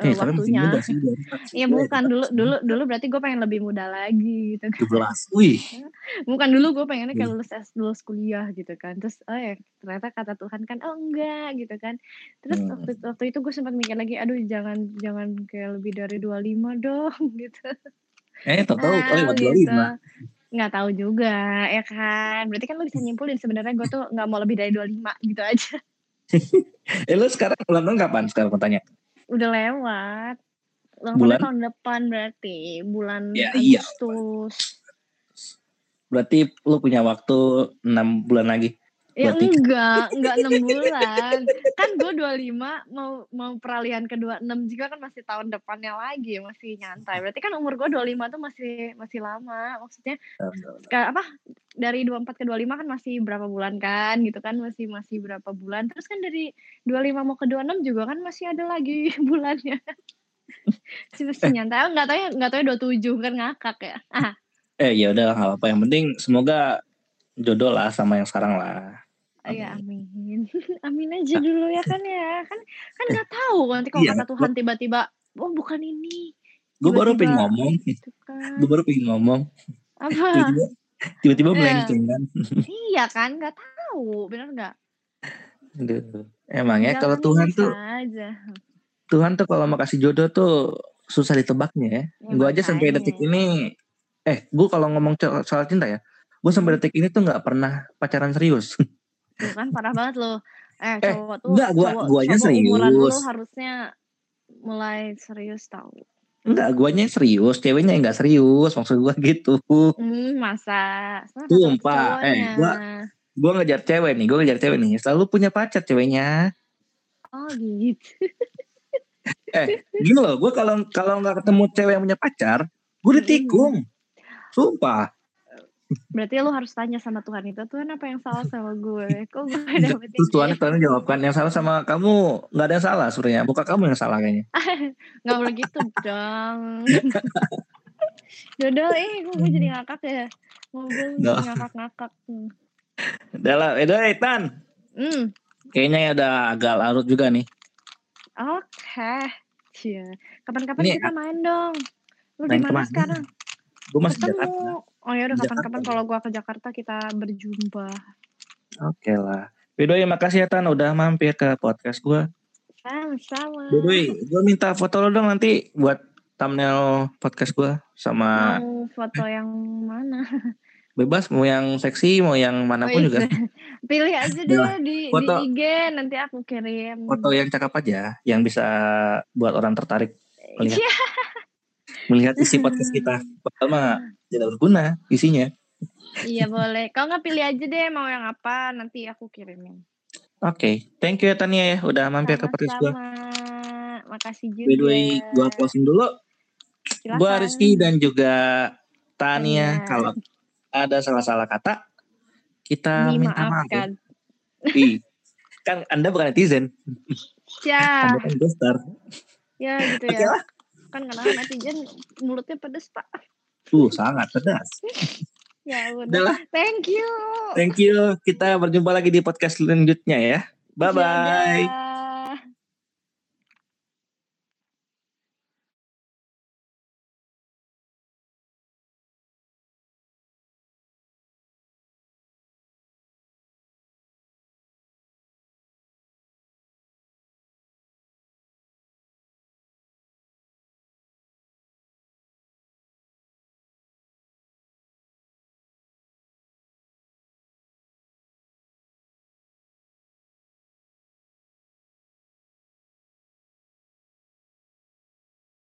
eh, waktunya. [laughs] Iya bukan dulu dulu dulu berarti gue pengen lebih muda lagi gitu kan. 17. Wih. [laughs] Bukan dulu gue pengennya kayak lulus S lulus kuliah gitu kan. Terus oh ya ternyata kata Tuhan kan oh enggak gitu kan. Terus hmm. waktu waktu itu gue sempat mikir lagi aduh jangan jangan kayak lebih dari 25 dong [laughs] gitu. Eh tahu tahu oh lewat gitu. 25 nggak tahu juga ya kan berarti kan lo bisa nyimpulin sebenarnya gue tuh nggak mau lebih dari 25 gitu aja eh lo sekarang ulang tahun kapan sekarang mau tanya Udah lewat. Ulang bulan? tahun depan berarti bulan ya, Agustus. Iya. Berarti lu punya waktu enam bulan lagi. Ya enggak, enggak enam [laughs] bulan. kan gue 25 mau mau peralihan ke 26 juga kan masih tahun depannya lagi, masih nyantai. Berarti kan umur gue 25 tuh masih masih lama. Maksudnya kayak apa? Dari 24 ke 25 kan masih berapa bulan kan gitu kan, masih masih berapa bulan. Terus kan dari 25 mau ke 26 juga kan masih ada lagi [laughs] bulannya. masih masih nyantai. Enggak tahu ya, enggak tahu ya 27 kan ngakak ya. Ah. Eh ya udah apa yang penting semoga jodoh lah sama yang sekarang lah. Iya amin. amin [laughs] aja dulu ya kan ya. Kan kan nggak tahu nanti kalau iya, kata Tuhan tiba-tiba oh bukan ini. Gue baru pengen ngomong. Gitu kan. Gue baru pengen ngomong. Apa? Tiba-tiba iya. melenceng kan. iya kan nggak tahu bener nggak? Emang ya kalau Tuhan tuh aja. Tuhan tuh kalau mau kasih jodoh tuh susah ditebaknya ya. ya gue aja sampai detik ini eh gue kalau ngomong soal cinta ya, gue sampai hmm. detik ini tuh nggak pernah pacaran serius. [laughs] Tuh kan parah banget loh. Eh, eh cowok tuh enggak, gua, cowok, guanya cowok serius. umuran lu harusnya mulai serius tau. Enggak, guanya serius, ceweknya enggak serius, maksud gua gitu. Hmm, masa? Sumpah, eh gua gua ngejar cewek nih, gua ngejar cewek nih, selalu punya pacar ceweknya. Oh gitu. [laughs] eh, gini loh, gua kalau kalau nggak ketemu cewek yang punya pacar, gua ditikung. Hmm. Sumpah. Berarti lu harus tanya sama Tuhan itu, Tuhan apa yang salah sama gue? Kok gue dapetin Terus Tuhan, Tuhan jawabkan, yang salah sama kamu nggak ada yang salah sebenarnya, bukan kamu yang salah kayaknya. [laughs] nggak boleh gitu dong. Dodol, eh gue jadi ngakak ya. Ngobrol no. ngakak-ngakak. Udah lah, udah Tan. Hmm. Kayaknya ya udah agak larut juga nih. Oke. Okay. Iya. Kapan-kapan kita main dong. Lu di mana sekarang? Gue masih Jakarta. Oh ya udah kapan-kapan kalau gua ke Jakarta kita berjumpa. Oke okay lah. ya makasih ya Tan udah mampir ke podcast gua. Sama-sama. Bedoy, gua minta foto lo dong nanti buat thumbnail podcast gua sama Mau foto yang mana? [laughs] Bebas mau yang seksi mau yang mana pun oh, juga. [laughs] Pilih aja nah, di, foto, di IG nanti aku kirim. Foto yang cakep aja, yang bisa buat orang tertarik melihat. Iya. [laughs] melihat isi podcast kita. Pertama tidak berguna isinya. Iya boleh. Kau nggak pilih aja deh mau yang apa nanti aku kirimin. Oke, okay. thank you ya Tania ya udah mampir ke podcast gue. Makasih juga. By the way, gue closing dulu. Gue Rizky dan juga Tania. Kalau ada salah-salah kata, kita minta maaf. Ya. Ih, kan Anda bukan netizen. Ya. Anda kan gestar. Ya gitu ya. Lah. Kan karena netizen mulutnya pedas pak. Uh sangat pedas. [laughs] ya udah. Thank you. Thank you. Kita berjumpa lagi di podcast selanjutnya ya. Bye bye.